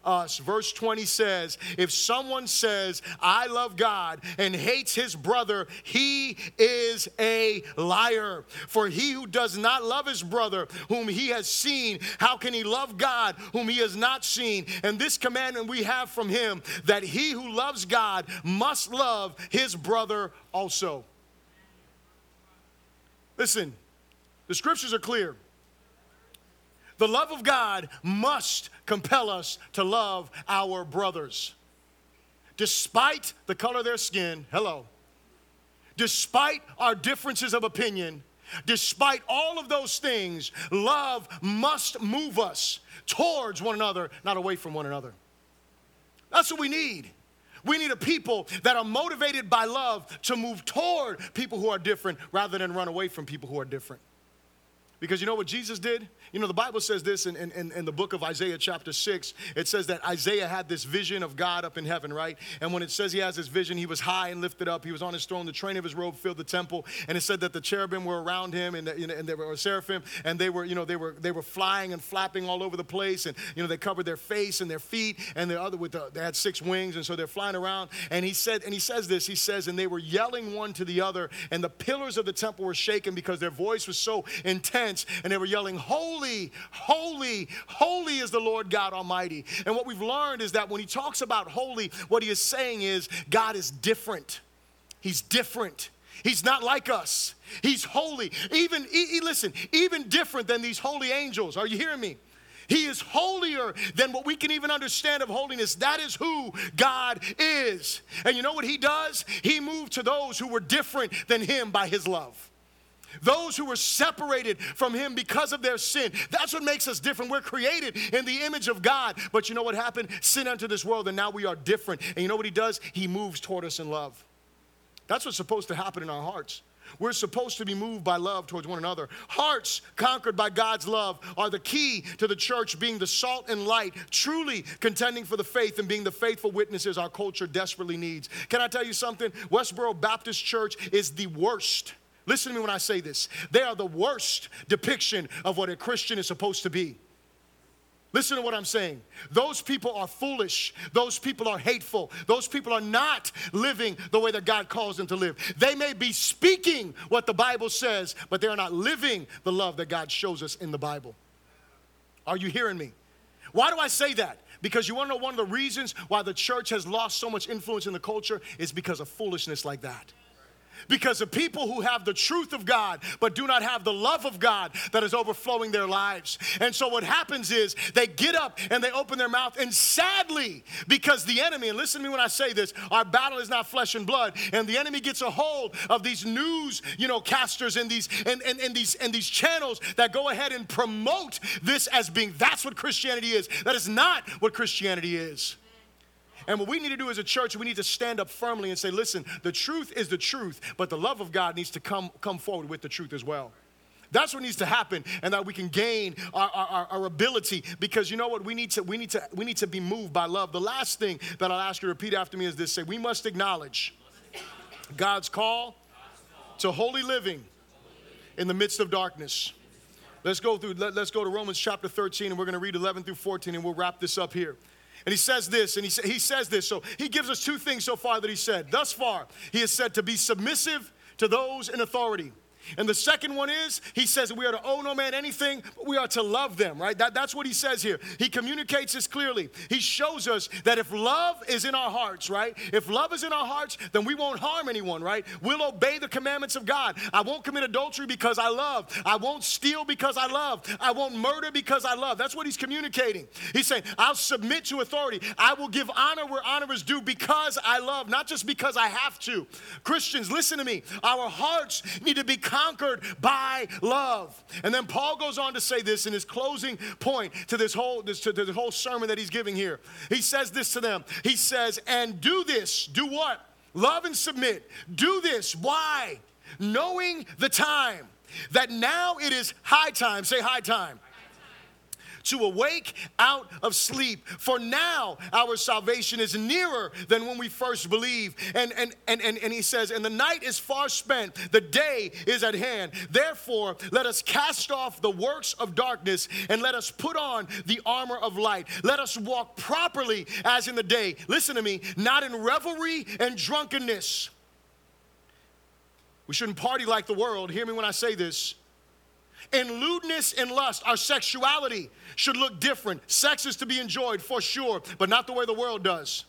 us. Verse 20 says, If someone says, I love God and hates his brother, he is a liar. For he who does not love his brother whom he has seen, how can he love God whom he has not seen? And this commandment we have from him that he who loves God must love his brother also. Listen, the scriptures are clear. The love of God must compel us to love our brothers. Despite the color of their skin, hello, despite our differences of opinion, despite all of those things, love must move us towards one another, not away from one another. That's what we need. We need a people that are motivated by love to move toward people who are different rather than run away from people who are different. Because you know what Jesus did? You know, the Bible says this in, in, in, the book of Isaiah, chapter 6. It says that Isaiah had this vision of God up in heaven, right? And when it says he has this vision, he was high and lifted up. He was on his throne. The train of his robe filled the temple. And it said that the cherubim were around him and, the, and they were seraphim. And they were, you know, they were, they were flying and flapping all over the place. And, you know, they covered their face and their feet. And the other with the, they had six wings. And so they're flying around. And he said, and he says this, he says, and they were yelling one to the other. And the pillars of the temple were shaken because their voice was so intense and they were yelling, Holy, holy, holy holy is the Lord God Almighty. And what we've learned is that when he talks about holy, what he is saying is God is different. He's different. He's not like us. He's holy. Even, he, listen, even different than these holy angels. Are you hearing me? He is holier than what we can even understand of holiness. That is who God is. And you know what He does? He moved to those who were different than Him by His love. Those who were separated from Him because of their sin. That's what makes us different. We're created in the image of God. But you know what happened? Sin entered this world, and now we are different. And you know what He does? He moves toward us in love. That's what's supposed to happen in our hearts. We're supposed to be moved by love towards one another. Hearts conquered by God's love are the key to the church being the salt and light, truly contending for the faith and being the faithful witnesses our culture desperately needs. Can I tell you something? Westboro Baptist Church is the worst. Listen to me when I say this. They are the worst depiction of what a Christian is supposed to be. Listen to what I'm saying. Those people are foolish. Those people are hateful. Those people are not living the way that God calls them to live. They may be speaking what the Bible says, but they are not living the love that God shows us in the Bible. Are you hearing me? Why do I say that? Because you want to know one of the reasons why the church has lost so much influence in the culture is because of foolishness like that because of people who have the truth of God but do not have the love of God that is overflowing their lives. And so what happens is they get up and they open their mouth, and sadly, because the enemy, and listen to me when I say this, our battle is not flesh and blood, and the enemy gets a hold of these news, you know, casters and these and, and, and these and these channels that go ahead and promote this as being that's what Christianity is. That is not what Christianity is. And what we need to do as a church, we need to stand up firmly and say, listen, the truth is the truth, but the love of God needs to come, come forward with the truth as well. That's what needs to happen, and that we can gain our, our, our, ability. Because you know what? We need to we need to we need to be moved by love. The last thing that I'll ask you to repeat after me is this: say, we must acknowledge God's call to holy living in the midst of darkness. Let's go through, let, us go to Romans chapter 13, and we're going to read 11 through 14, and we'll wrap this up here. And he says this, and he, he says this. So he gives us two things so far that he said. Thus far, he has said to be submissive to those in authority and the second one is, he says we are to owe no man anything, but we are to love them, right? That, that's what he says here. He communicates this clearly. He shows us that if love is in our hearts, right? If love is in our hearts, then we won't harm anyone, right? We'll obey the commandments of God. I won't commit adultery because I love. I won't steal because I love. I won't murder because I love. That's what he's communicating. He's saying, I'll submit to authority. I will give honor where honor is due because I love, not just because I have to. Christians, listen to me. Our hearts need to be conquered by love. And then Paul goes on to say this in his closing point to this whole this, to, to the whole sermon that he's giving here. He says this to them. He says, "And do this. Do what? Love and submit. Do this. Why? Knowing the time that now it is high time. Say high time." To awake out of sleep. For now our salvation is nearer than when we first believed. And, and, and, and, and he says, And the night is far spent, the day is at hand. Therefore, let us cast off the works of darkness and let us put on the armor of light. Let us walk properly as in the day. Listen to me, not in revelry and drunkenness. We shouldn't party like the world. Hear me when I say this in lewdness and lust, our sexuality should look different. Sex is to be enjoyed for sure, but not the way the world does.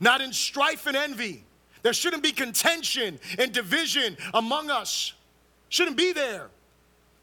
Not in strife and envy. There shouldn't be contention and division among us. Shouldn't be there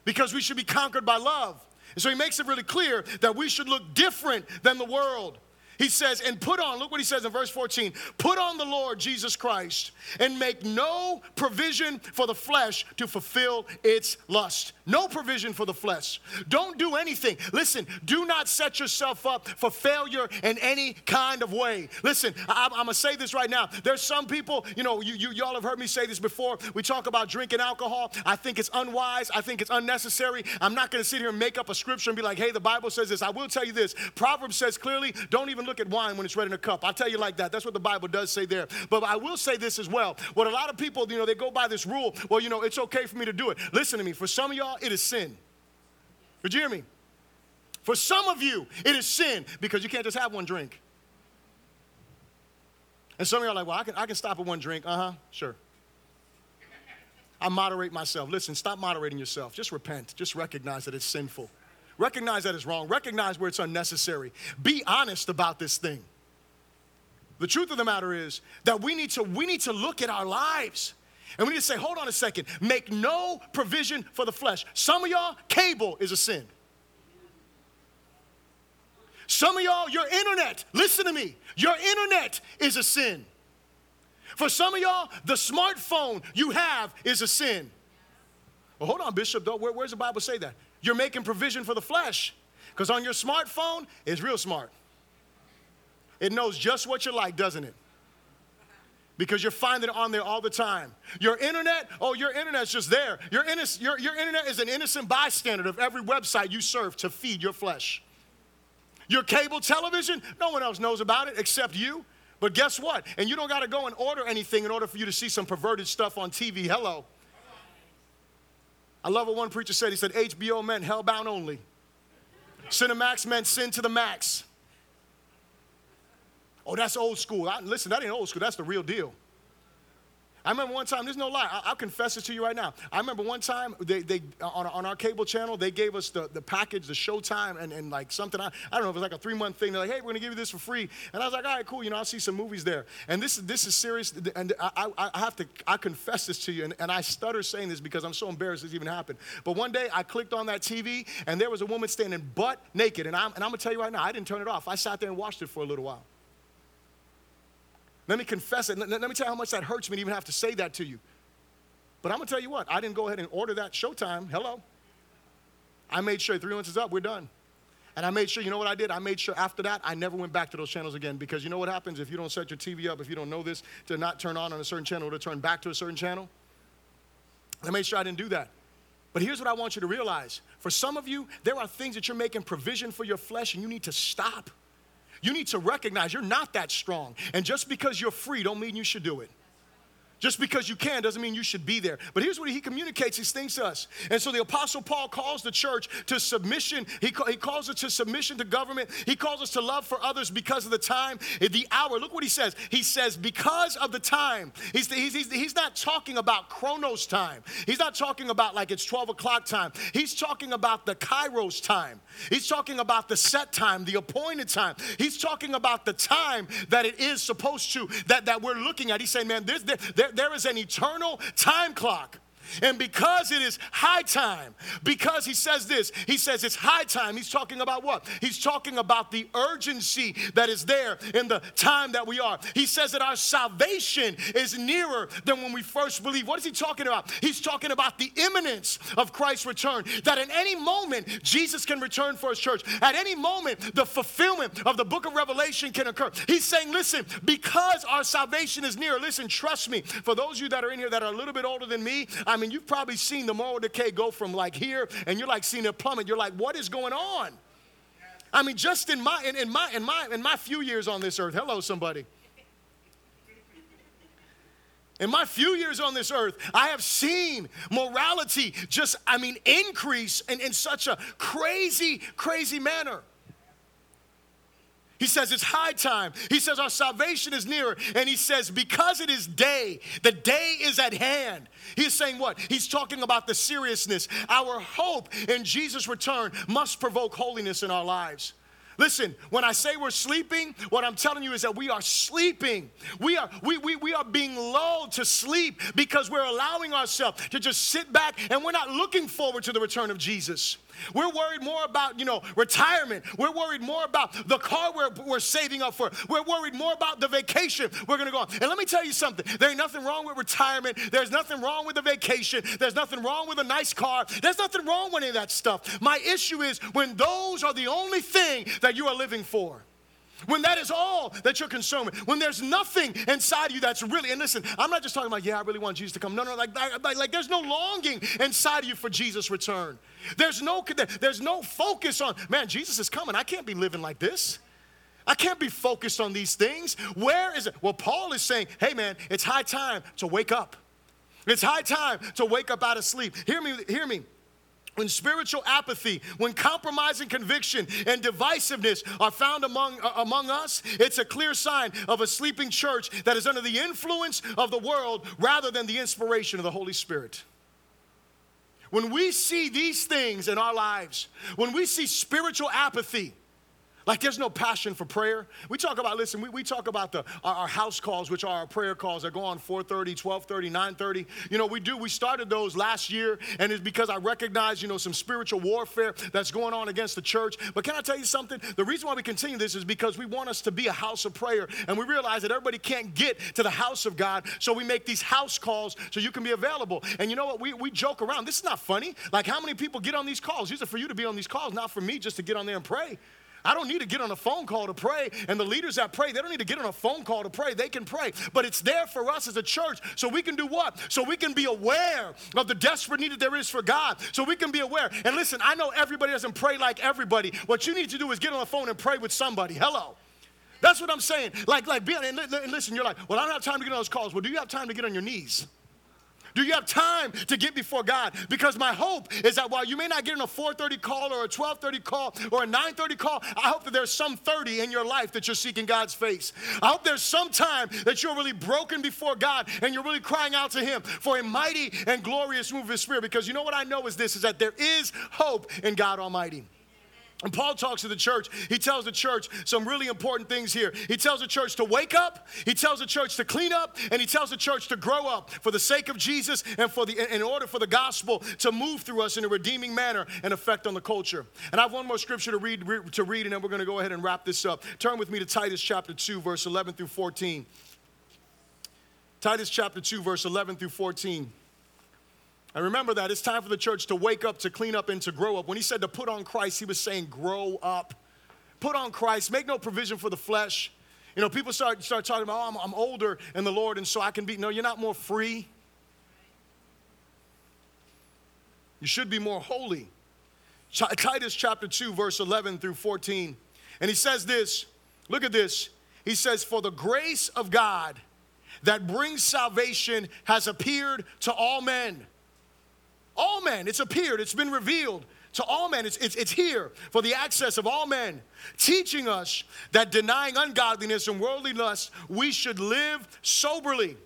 because we should be conquered by love. And so he makes it really clear that we should look different than the world. He says, and put on, look what he says in verse 14 put on the Lord Jesus Christ and make no provision for the flesh to fulfill its lust. No provision for the flesh. Don't do anything. Listen, do not set yourself up for failure in any kind of way. Listen, I, am gonna say this right now. There's some people, you know, you, you, y'all have heard me say this before. We talk about drinking alcohol. I think it's unwise, I think it's unnecessary. I'm not gonna sit here and make up a scripture and be like, hey, the Bible says this. I will tell you this Proverbs says clearly, don't even look at wine when it's ready in a cup. I'll tell you like that. That's what the Bible does say there. But I will say this as well. What a lot of people, you know, they go by this rule, well, you know, it's okay for me to do it. Listen to me. For some of y'all, it is sin. Did you hear me? For some of you, it is sin because you can't just have one drink. And some of y'all are like, well, I can, I can stop at one drink. Uh huh, sure. I moderate myself. Listen, stop moderating yourself. Just repent. Just recognize that it's sinful. Recognize that it's wrong. Recognize where it's unnecessary. Be honest about this thing. The truth of the matter is that we need to, we need to look at our lives and we need to say, hold on a second, make no provision for the flesh. Some of y'all, cable is a sin. Some of y'all, your internet, listen to me, your internet is a sin. For some of y'all, the smartphone you have is a sin. Well, hold on, Bishop, though. Where, where's the Bible say that? You're making provision for the flesh. Because on your smartphone, it's real smart. It knows just what you like, doesn't it? Because you're finding it on there all the time. Your internet, oh, your internet's just there. Your, your, your internet is an innocent bystander of every website you serve to feed your flesh. Your cable television, no one else knows about it except you. But guess what? And you don't got to go and order anything in order for you to see some perverted stuff on TV. Hello. I love what one preacher said. He said, HBO meant hellbound only. Cinemax meant sin to the max. Oh, that's old school. I, listen, that ain't old school. That's the real deal. I remember one time, there's no lie, I, will confess it to you right now. I remember one time they, they on, on our cable channel, they gave us the, the package, the showtime, and, and like something, I, I don't know, it was like a three month thing. They're like, hey, we're gonna give you this for free. And I was like, all right, cool, you know, I'll see some movies there. And this, this is serious, and I, I, I have to, I confess this to you, and, and I stutter saying this because I'm so embarrassed this even happened. But one day I clicked on that TV, and there was a woman standing butt naked. And I'm, and I'm gonna tell you right now, I didn't turn it off. I sat there and watched it for a little while. Let me confess it. Let, let me tell you how much that hurts me to even have to say that to you. But I'm gonna tell you what, I didn't go ahead and order that showtime. Hello. I made sure three months is up, we're done. And I made sure, you know what I did? I made sure after that, I never went back to those channels again because you know what happens if you don't set your TV up, if you don't know this, to not turn on on a certain channel, or to turn back to a certain channel? I made sure I didn't do that. But here's what I want you to realize for some of you, there are things that you're making provision for your flesh and you need to stop. You need to recognize you're not that strong. And just because you're free don't mean you should do it. Just because you can doesn't mean you should be there. But here's what he communicates these things to us. And so the Apostle Paul calls the church to submission. He, he calls it to submission to government. He calls us to love for others because of the time, eh, the hour. Look what he says. He says, because of the time. He's, he's, he's, he's not talking about chronos time. He's not talking about like it's 12 o'clock time. He's talking about the kairos time. He's talking about the set time, the appointed time. He's talking about the time that it is supposed to, that, that we're looking at. He's saying, man, there's, there, there there, there is an eternal time clock and because it is high time, because he says this, he says it's high time. He's talking about what? He's talking about the urgency that is there in the time that we are. He says that our salvation is nearer than when we first believe. What is he talking about? He's talking about the imminence of Christ's return. That at any moment, Jesus can return for his church. At any moment, the fulfillment of the book of Revelation can occur. He's saying, listen, because our salvation is near, listen, trust me. For those of you that are in here that are a little bit older than me, I I mean, you've probably seen the moral decay go from like here, and you're like seeing it plummet. You're like, what is going on? I mean, just in my in, in my in my in my few years on this earth. Hello, somebody. In my few years on this earth, I have seen morality just, I mean, increase in, in such a crazy, crazy manner. He says it's high time. He says our salvation is nearer. And he says, because it is day, the day is at hand. He's saying what? He's talking about the seriousness. Our hope in Jesus' return must provoke holiness in our lives. Listen, when I say we're sleeping, what I'm telling you is that we are sleeping. We are, we, we, we are being lulled to sleep because we're allowing ourselves to just sit back and we're not looking forward to the return of Jesus. We're worried more about, you know, retirement. We're worried more about the car we're, we're saving up for. We're worried more about the vacation we're going to go on. And let me tell you something. There ain't nothing wrong with retirement. There's nothing wrong with the vacation. There's nothing wrong with a nice car. There's nothing wrong with any of that stuff. My issue is when those are the only thing that you are living for. When that is all that you're consuming, when there's nothing inside of you that's really, and listen, I'm not just talking about, yeah, I really want Jesus to come. No, no, like, like, like there's no longing inside of you for Jesus' return. There's no, there's no focus on, man, Jesus is coming. I can't be living like this. I can't be focused on these things. Where is it? Well, Paul is saying, hey, man, it's high time to wake up. It's high time to wake up out of sleep. Hear me, hear me when spiritual apathy, when compromising conviction and divisiveness are found among, uh, among us, it's a clear sign of a sleeping church that is under the influence of the world rather than the inspiration of the Holy Spirit. When we see these things in our lives, when we see spiritual apathy, Like there's no passion for prayer. We talk about, listen, we, we talk about the our, our house calls, which are our prayer calls that go on 4:30, 12:30, 9:30. You know, we do, we started those last year, and it's because I recognize, you know, some spiritual warfare that's going on against the church. But can I tell you something? The reason why we continue this is because we want us to be a house of prayer. And we realize that everybody can't get to the house of God. So we make these house calls so you can be available. And you know what? We, we joke around. This is not funny. Like how many people get on these calls? These are for you to be on these calls, not for me just to get on there and pray. I don't need to get on a phone call to pray. And the leaders that pray, they don't need to get on a phone call to pray. They can pray. But it's there for us as a church so we can do what? So we can be aware of the desperate need that there is for God. So we can be aware. And listen, I know everybody doesn't pray like everybody. What you need to do is get on the phone and pray with somebody. Hello. That's what I'm saying. Like, like, and listen, you're like, well, I don't have time to get on those calls. Well, do you have time to get on your knees? Do you have time to get before God? Because my hope is that while you may not get in a 4:30 call or a 12:30 call or a 9:30 call, I hope that there's some 30 in your life that you're seeking God's face. I hope there's some time that you're really broken before God and you're really crying out to Him for a mighty and glorious move of His Spirit. Because you know what I know is this: is that there is hope in God Almighty. And Paul talks to the church. He tells the church some really important things here. He tells the church to wake up, he tells the church to clean up, and he tells the church to grow up for the sake of Jesus and for the in order for the gospel to move through us in a redeeming manner and effect on the culture. And I have one more scripture to read to read and then we're going to go ahead and wrap this up. Turn with me to Titus chapter 2 verse 11 through 14. Titus chapter 2 verse 11 through 14. And remember that it's time for the church to wake up, to clean up, and to grow up. When he said to put on Christ, he was saying, grow up. Put on Christ, make no provision for the flesh. You know, people start, start talking about, oh, I'm, I'm older in the Lord, and so I can be. No, you're not more free. You should be more holy. Titus chapter 2, verse 11 through 14. And he says this look at this. He says, For the grace of God that brings salvation has appeared to all men all men. It's appeared, it's been revealed to all men. It's, it's, it's here for the access of all men, teaching us that denying ungodliness and worldly lust, we should live soberly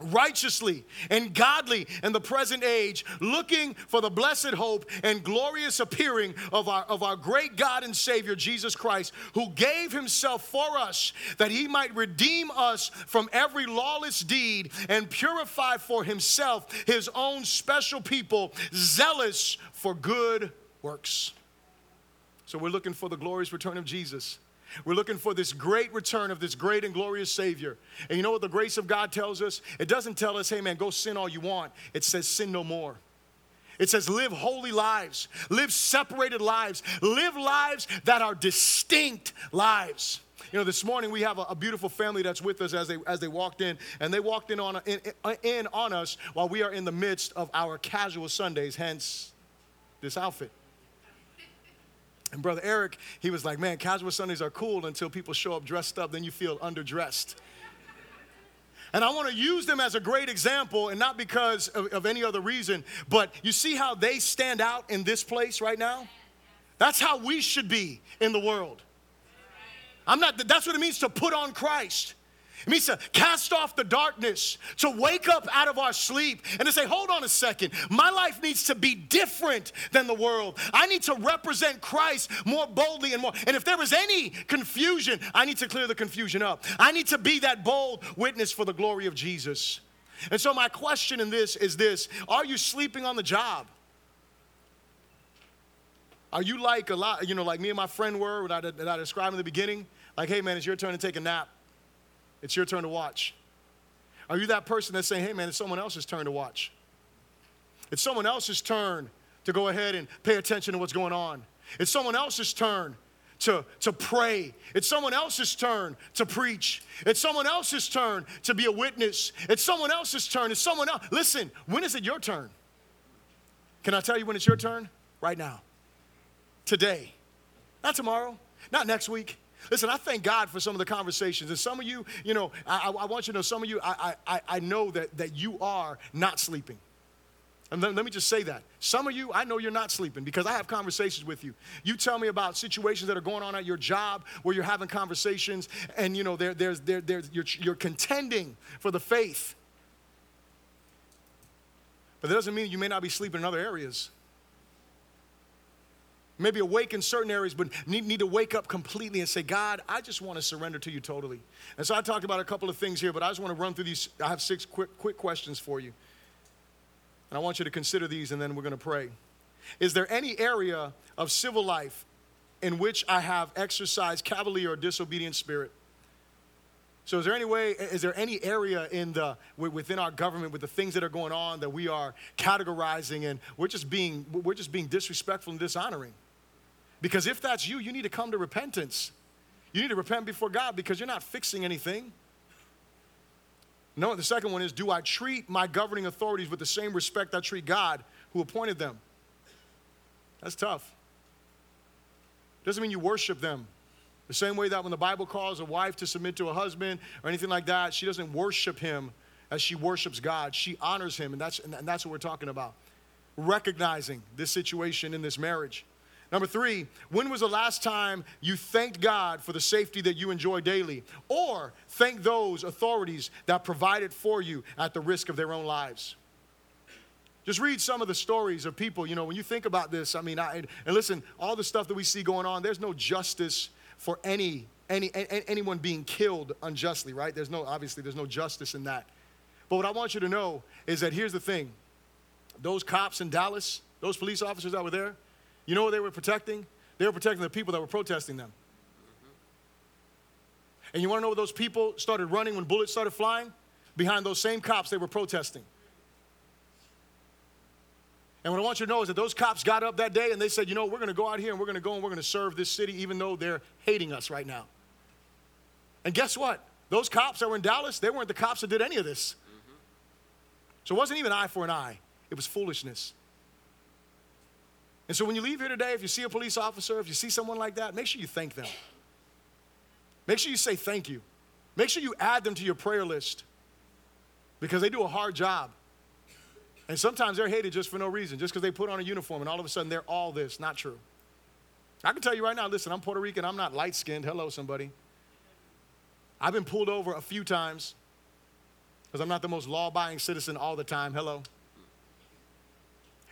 righteously and godly in the present age, looking for the blessed hope and glorious appearing of our, of our great God and Savior, Jesus Christ, who gave himself for us that he might redeem us from every lawless deed and purify for himself his own special people, zealous for good works. So we're looking for the glorious return of Jesus. We're looking for this great return of this great and glorious Savior. And you know what the grace of God tells us? It doesn't tell us, hey man, go sin all you want. It says, sin no more. It says, live holy lives, live separated lives, live lives that are distinct lives. You know, this morning we have a, a, beautiful family that's with us as they as they walked in, and they walked in on in, in on us while we are in the midst of our casual Sundays. Hence, this outfit. And Brother Eric, he was like, man, casual Sundays are cool until people show up dressed up, then you feel underdressed. And I want to use them as a great example, and not because of, of, any other reason, but you see how they stand out in this place right now? That's how we should be in the world. I'm not, that's what it means to put on Christ. It means to cast off the darkness, to wake up out of our sleep and to say, hold on a second, my life needs to be different than the world. I need to represent Christ more boldly and more. And if there is any confusion, I need to clear the confusion up. I need to be that bold witness for the glory of Jesus. And so, my question in this is this Are you sleeping on the job? Are you like a lot, you know, like me and my friend were, that I, that I described in the beginning? Like, hey man, it's your turn to take a nap. It's your turn to watch. Are you that person that's saying, hey man, it's someone else's turn to watch? It's someone else's turn to go ahead and pay attention to what's going on. It's someone else's turn to, to pray. It's someone else's turn to preach. It's someone else's turn to be a witness. It's someone else's turn. It's someone else. Listen, when is it your turn? Can I tell you when it's your turn? Right now. Today. Not tomorrow. Not next week. Listen, I thank God for some of the conversations. And some of you, you know, I, I want you to know, some of you, I, I, I know that, that you are not sleeping. And let, let, me just say that. Some of you, I know you're not sleeping because I have conversations with you. You tell me about situations that are going on at your job where you're having conversations and, you know, there, there's, there, there's, you're, you're contending for the faith. But that doesn't mean you may not be sleeping in other areas. Maybe awake in certain areas, but need, need to wake up completely and say, God, I just want to surrender to you totally. And so I talked about a couple of things here, but I just want to run through these. I have six quick, quick questions for you. And I want you to consider these, and then we're going to pray. Is there any area of civil life in which I have exercised cavalier or disobedient spirit? So, is there any way, is there any area in the, within our government with the things that are going on that we are categorizing and we're just being, we're just being disrespectful and dishonoring? Because if that's you, you need to come to repentance. You need to repent before God because you're not fixing anything. No, the second one is do I treat my governing authorities with the same respect I treat God who appointed them? That's tough. Doesn't mean you worship them. The same way that when the Bible calls a wife to submit to a husband or anything like that, she doesn't worship him as she worships God. She honors him, and that's, and that's what we're talking about. Recognizing this situation in this marriage. Number three, when was the last time you thanked God for the safety that you enjoy daily? Or thank those authorities that provided for you at the risk of their own lives? Just read some of the stories of people, you know, when you think about this, I mean, I, and listen, all the stuff that we see going on, there's no justice for any, any, anyone being killed unjustly, right? There's no, obviously, there's no justice in that. But what I want you to know is that here's the thing those cops in Dallas, those police officers that were there, you know what they were protecting? They were protecting the people that were protesting them. And you want to know what those people started running when bullets started flying? Behind those same cops they were protesting. And what I want you to know is that those cops got up that day and they said, you know, we're going to go out here and we're going to go and we're going to serve this city even though they're hating us right now. And guess what? Those cops that were in Dallas, they weren't the cops that did any of this. Mm-hmm. So it wasn't even eye for an eye, it was foolishness. And so when you leave here today, if you see a police officer, if you see someone like that, make sure you thank them. Make sure you say thank you. Make sure you add them to your prayer list because they do a hard job. And sometimes they're hated just for no reason, just because they put on a uniform and all of a sudden they're all this. Not true. I can tell you right now listen, I'm Puerto Rican, I'm not light skinned. Hello, somebody. I've been pulled over a few times because I'm not the most law abiding citizen all the time. Hello.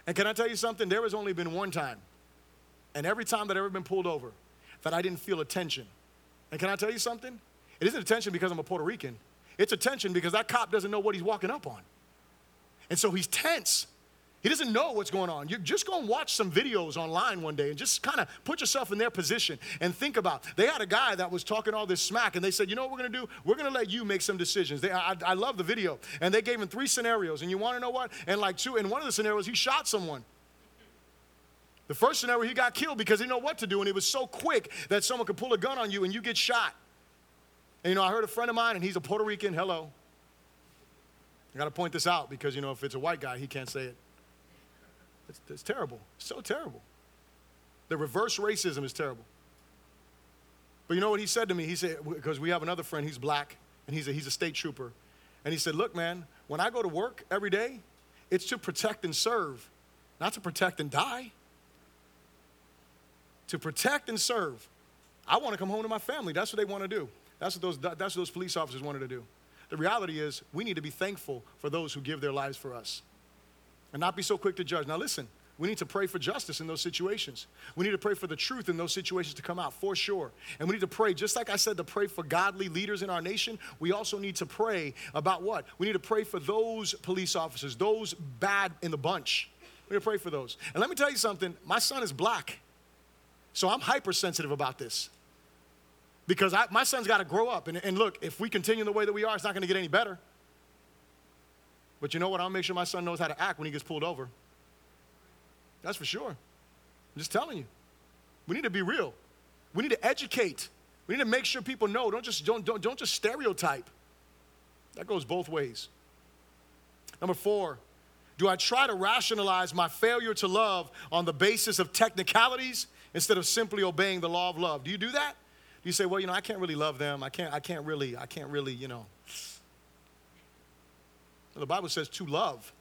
And can I tell you something? There has only been one time, and every time that I've ever been pulled over, that I didn't feel attention. And can I tell you something? It isn't attention because I'm a Puerto Rican. It's attention because that cop doesn't know what he's walking up on. And so he's tense. He doesn't know what's going on. You just go and watch some videos online one day and just kind of put yourself in their position and think about. They had a guy that was talking all this smack, and they said, "You know what we're going to do? We're going to let you make some decisions." They, I, I love the video, and they gave him three scenarios. And you want to know what? And like two, in one of the scenarios, he shot someone. The first scenario, he got killed because he didn't know what to do, and it was so quick that someone could pull a gun on you and you get shot. And you know, I heard a friend of mine, and he's a Puerto Rican. Hello. I got to point this out because, you know, if it's a white guy, he can't say it. It's, it's terrible. It's so terrible. The reverse racism is terrible. But you know what he said to me? He said, because we have another friend, he's black, and he's a, he's a state trooper. And he said, Look, man, when I go to work every day, it's to protect and serve, not to protect and die. To protect and serve. I want to come home to my family. That's what they want to do. That's what those, that's what those police officers wanted to do. The reality is, we need to be thankful for those who give their lives for us and not be so quick to judge. Now, listen, we need to pray for justice in those situations. We need to pray for the truth in those situations to come out, for sure. And we need to pray, just like I said, to pray for godly leaders in our nation, we also need to pray about what? We need to pray for those police officers, those bad in the bunch. We need to pray for those. And let me tell you something my son is black, so I'm hypersensitive about this because I, my son's got to grow up. And, and look, if we continue the way that we are, it's not going to get any better. But you know what? I'll make sure my son knows how to act when he gets pulled over. That's for sure. I'm just telling you. We need to be real. We need to educate. We need to make sure people know. Don't just, don't, don't, don't just stereotype. That goes both ways. Number four, do I try to rationalize my failure to love on the basis of technicalities instead of simply obeying the law of love? Do you do that? Do you say, well, you know, I can't really love them. I can't, I can't really, I can't really, you know. The Bible says to love.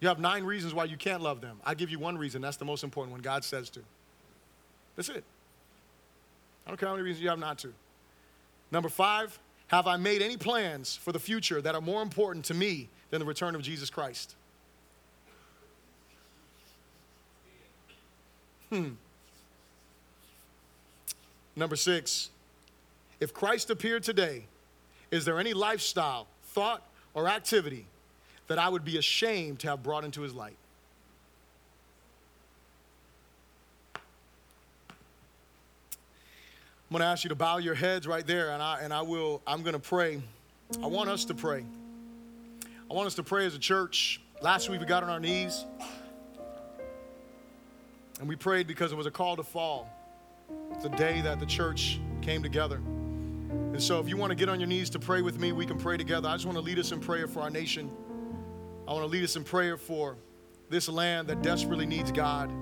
You have nine reasons why you can't love them. I give you one reason. That's the most important one. God says to. That's it. I don't care how many reasons you have not to. Number five, have I made any plans for the future that are more important to me than the return of Jesus Christ? Hmm. Number six, if Christ appeared today, is there any lifestyle, thought, or activity that I would be ashamed to have brought into his light? I'm going to ask you to bow your heads right there, and I, and I will, I'm going to pray. I want us to pray. I want us to pray as a church. Last week we got on our knees, and we prayed because it was a call to fall. It's a day that the church came together. And so, if you want to get on your knees to pray with me, we can pray together. I just want to lead us in prayer for our nation. I want to lead us in prayer for this land that desperately needs God. I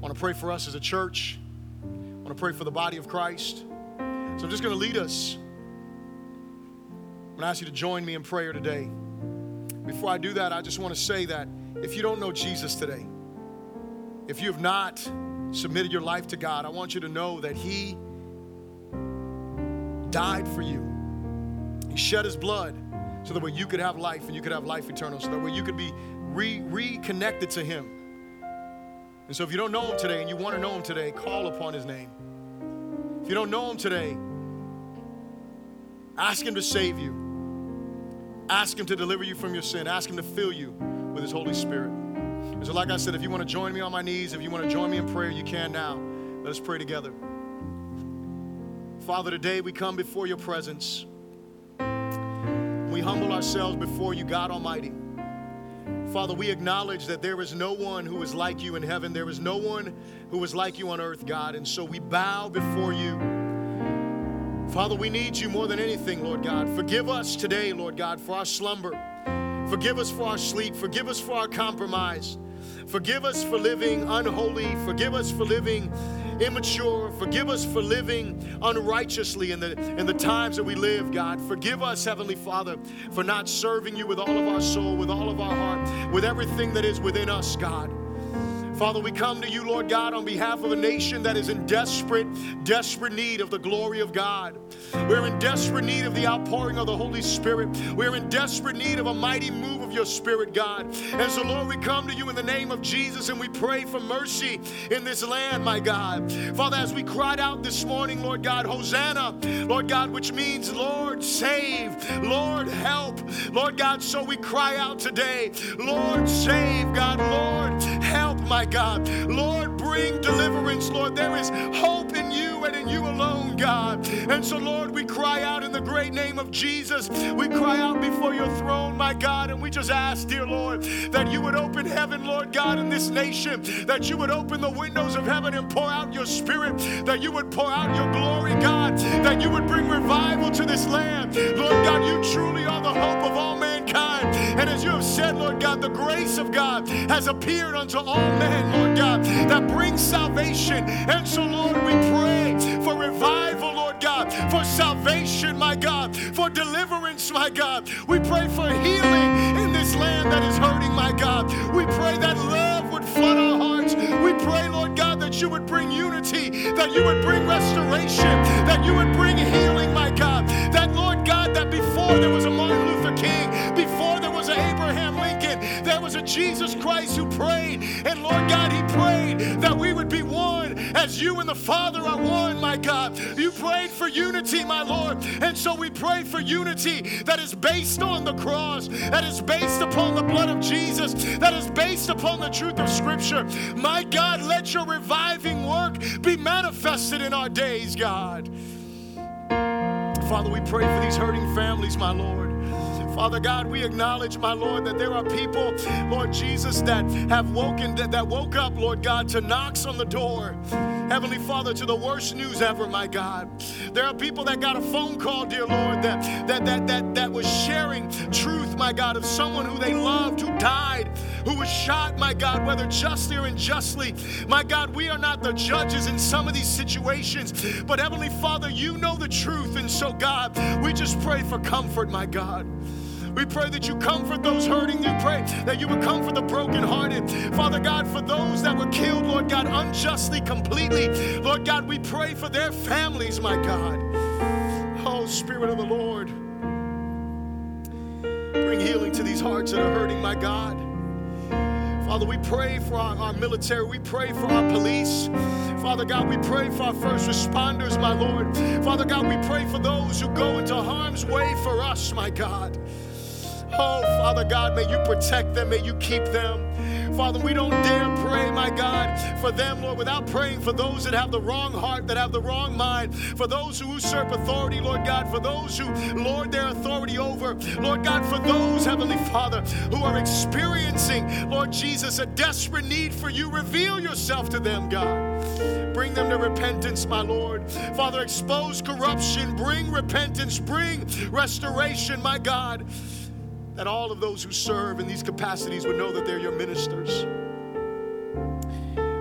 want to pray for us as a church. I want to pray for the body of Christ. So, I'm just going to lead us. I'm going to ask you to join me in prayer today. Before I do that, I just want to say that if you don't know Jesus today, if you have not submitted your life to God, I want you to know that He died for you. He shed His blood so that way you could have life and you could have life eternal, so that way you could be re- reconnected to Him. And so if you don't know Him today and you want to know Him today, call upon His name. If you don't know Him today, ask Him to save you. Ask Him to deliver you from your sin. Ask Him to fill you with His Holy Spirit. And so, like I said, if you want to join me on my knees, if you want to join me in prayer, you can now. Let us pray together. Father, today we come before your presence. We humble ourselves before you, God Almighty. Father, we acknowledge that there is no one who is like you in heaven. There is no one who is like you on earth, God. And so we bow before you. Father, we need you more than anything, Lord God. Forgive us today, Lord God, for our slumber. Forgive us for our sleep. Forgive us for our compromise. Forgive us for living unholy. Forgive us for living immature. Forgive us for living unrighteously in the, in the times that we live, God. Forgive us, Heavenly Father, for not serving you with all of our soul, with all of our heart, with everything that is within us, God. Father, we come to you, Lord God, on behalf of a nation that is in desperate, desperate need of the glory of God. We're in desperate need of the outpouring of the Holy Spirit. We're in desperate need of a mighty move of your Spirit, God. And so, Lord, we come to you in the name of Jesus and we pray for mercy in this land, my God. Father, as we cried out this morning, Lord God, Hosanna, Lord God, which means, Lord, save, Lord, help, Lord God. So we cry out today, Lord, save, God, Lord, help, my God. Lord, bring deliverance, Lord. There is hope in you and in you alone, God. And so, Lord, we cry out in the great name of Jesus. We cry out before your throne, my God, and we just ask, dear Lord, that you would open heaven, Lord God, in this nation, that you would open the windows of heaven and pour out your spirit, that you would pour out your glory, God, that you would bring revival to this land. Lord God, you truly are the hope of all mankind. And as you have said, Lord God, the grace of God has appeared unto all men, Lord God, that brings salvation. And so, Lord, we pray for revival, Lord God, for salvation, my God, for deliverance, my God. We pray for healing in this land that is hurting, my God. We pray that love would flood our hearts. We pray, Lord God, that you would bring unity, that you would bring restoration, that you would bring healing, my God. That, Lord God, that before there was a Martin Luther King, Abraham Lincoln, there was a Jesus Christ who prayed. And Lord God, he prayed that we would be one as you and the Father are one, my God. You prayed for unity, my Lord. And so we pray for unity that is based on the cross, that is based upon the blood of Jesus, that is based upon the truth of Scripture. My God, let your reviving work be manifested in our days, God. Father, we pray for these hurting families, my Lord. Father God, we acknowledge, my Lord, that there are people, Lord Jesus, that have woken, that, that woke up, Lord God, to knocks on the door. Heavenly Father, to the worst news ever, my God. There are people that got a phone call, dear Lord, that that that that that was sharing truth, my God, of someone who they loved, who died, who was shot, my God, whether justly or unjustly. My God, we are not the judges in some of these situations, but Heavenly Father, you know the truth. And so, God, we just pray for comfort, my God. We pray that you comfort those hurting. You pray that you would comfort the brokenhearted. Father God, for those that were killed, Lord God, unjustly, completely. Lord God, we pray for their families, my God. Oh, Spirit of the Lord, bring healing to these hearts that are hurting, my God. Father, we pray for our, our, military. We pray for our police. Father God, we pray for our first responders, my Lord. Father God, we pray for those who go into harm's way for us, my God. Oh, Father God, may you protect them, may you keep them. Father, we don't dare pray, my God, for them, Lord, without praying for those that have the wrong heart, that have the wrong mind, for those who usurp authority, Lord God, for those who lord their authority over, Lord God, for those, Heavenly Father, who are experiencing, Lord Jesus, a desperate need for you. Reveal yourself to them, God. Bring them to repentance, my Lord. Father, expose corruption, bring repentance, bring restoration, my God that all of those who serve in these capacities would know that they're your ministers.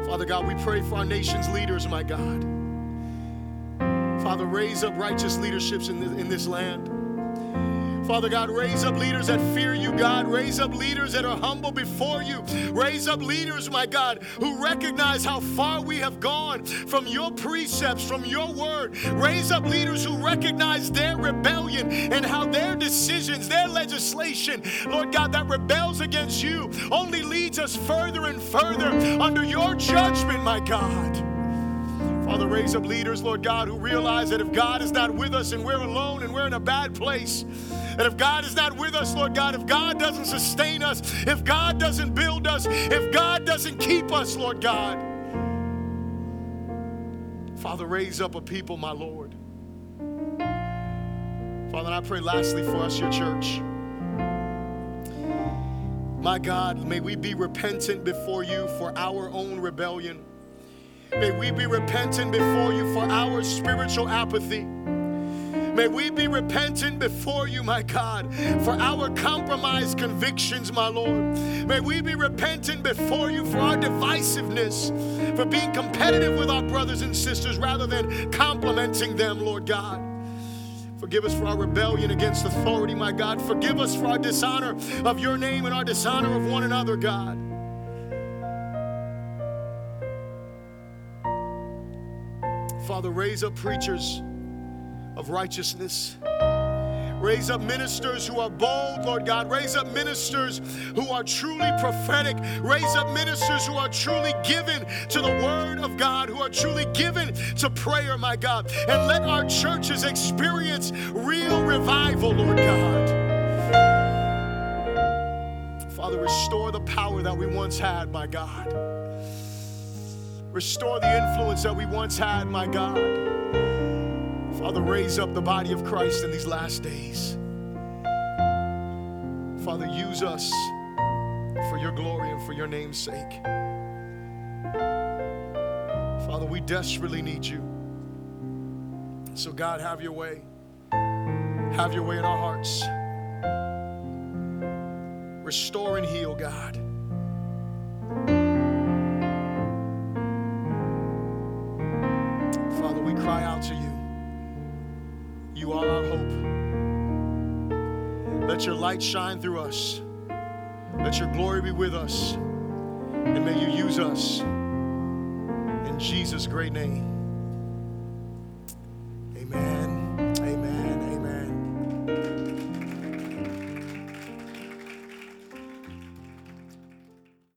Father God, we pray for our nation's leaders, my God. Father, raise up righteous leaderships in this, in this land. Father God, raise up leaders that fear you, God. Raise up leaders that are humble before you. Raise up leaders, my God, who recognize how far we have gone from your precepts, from your word. Raise up leaders who recognize their rebellion and how their decisions, their legislation, Lord God, that rebels against you only leads us further and further under your judgment, my God. Father, raise up leaders, Lord God, who realize that if God is not with us and we're alone and we're in a bad place, and if God is not with us, Lord God, if God doesn't sustain us, if God doesn't build us, if God doesn't keep us, Lord God, Father, raise up a people, my Lord. Father, I pray lastly for us, your church. My God, may we be repentant before you for our own rebellion. May we be repentant before you for our spiritual apathy. May we be repentant before you, my God, for our compromised convictions, my Lord. May we be repentant before you for our divisiveness, for being competitive with our brothers and sisters rather than complimenting them, Lord God. Forgive us for our rebellion against authority, my God. Forgive us for our dishonor of your name and our dishonor of one another, God. Father, raise up preachers of righteousness. Raise up ministers who are bold, Lord God. Raise up ministers who are truly prophetic. Raise up ministers who are truly given to the Word of God, who are truly given to prayer, my God. And let our churches experience real revival, Lord God. Father, restore the power that we once had, my God. Restore the influence that we once had, my God. Father, raise up the body of Christ in these last days. Father, use us for your glory and for your name's sake. Father, we desperately need you. So, God, have your way. Have your way in our hearts. Restore and heal, God. Cry out to you. You are our hope. Let your light shine through us. Let your glory be with us. And may you use us. In Jesus' great name.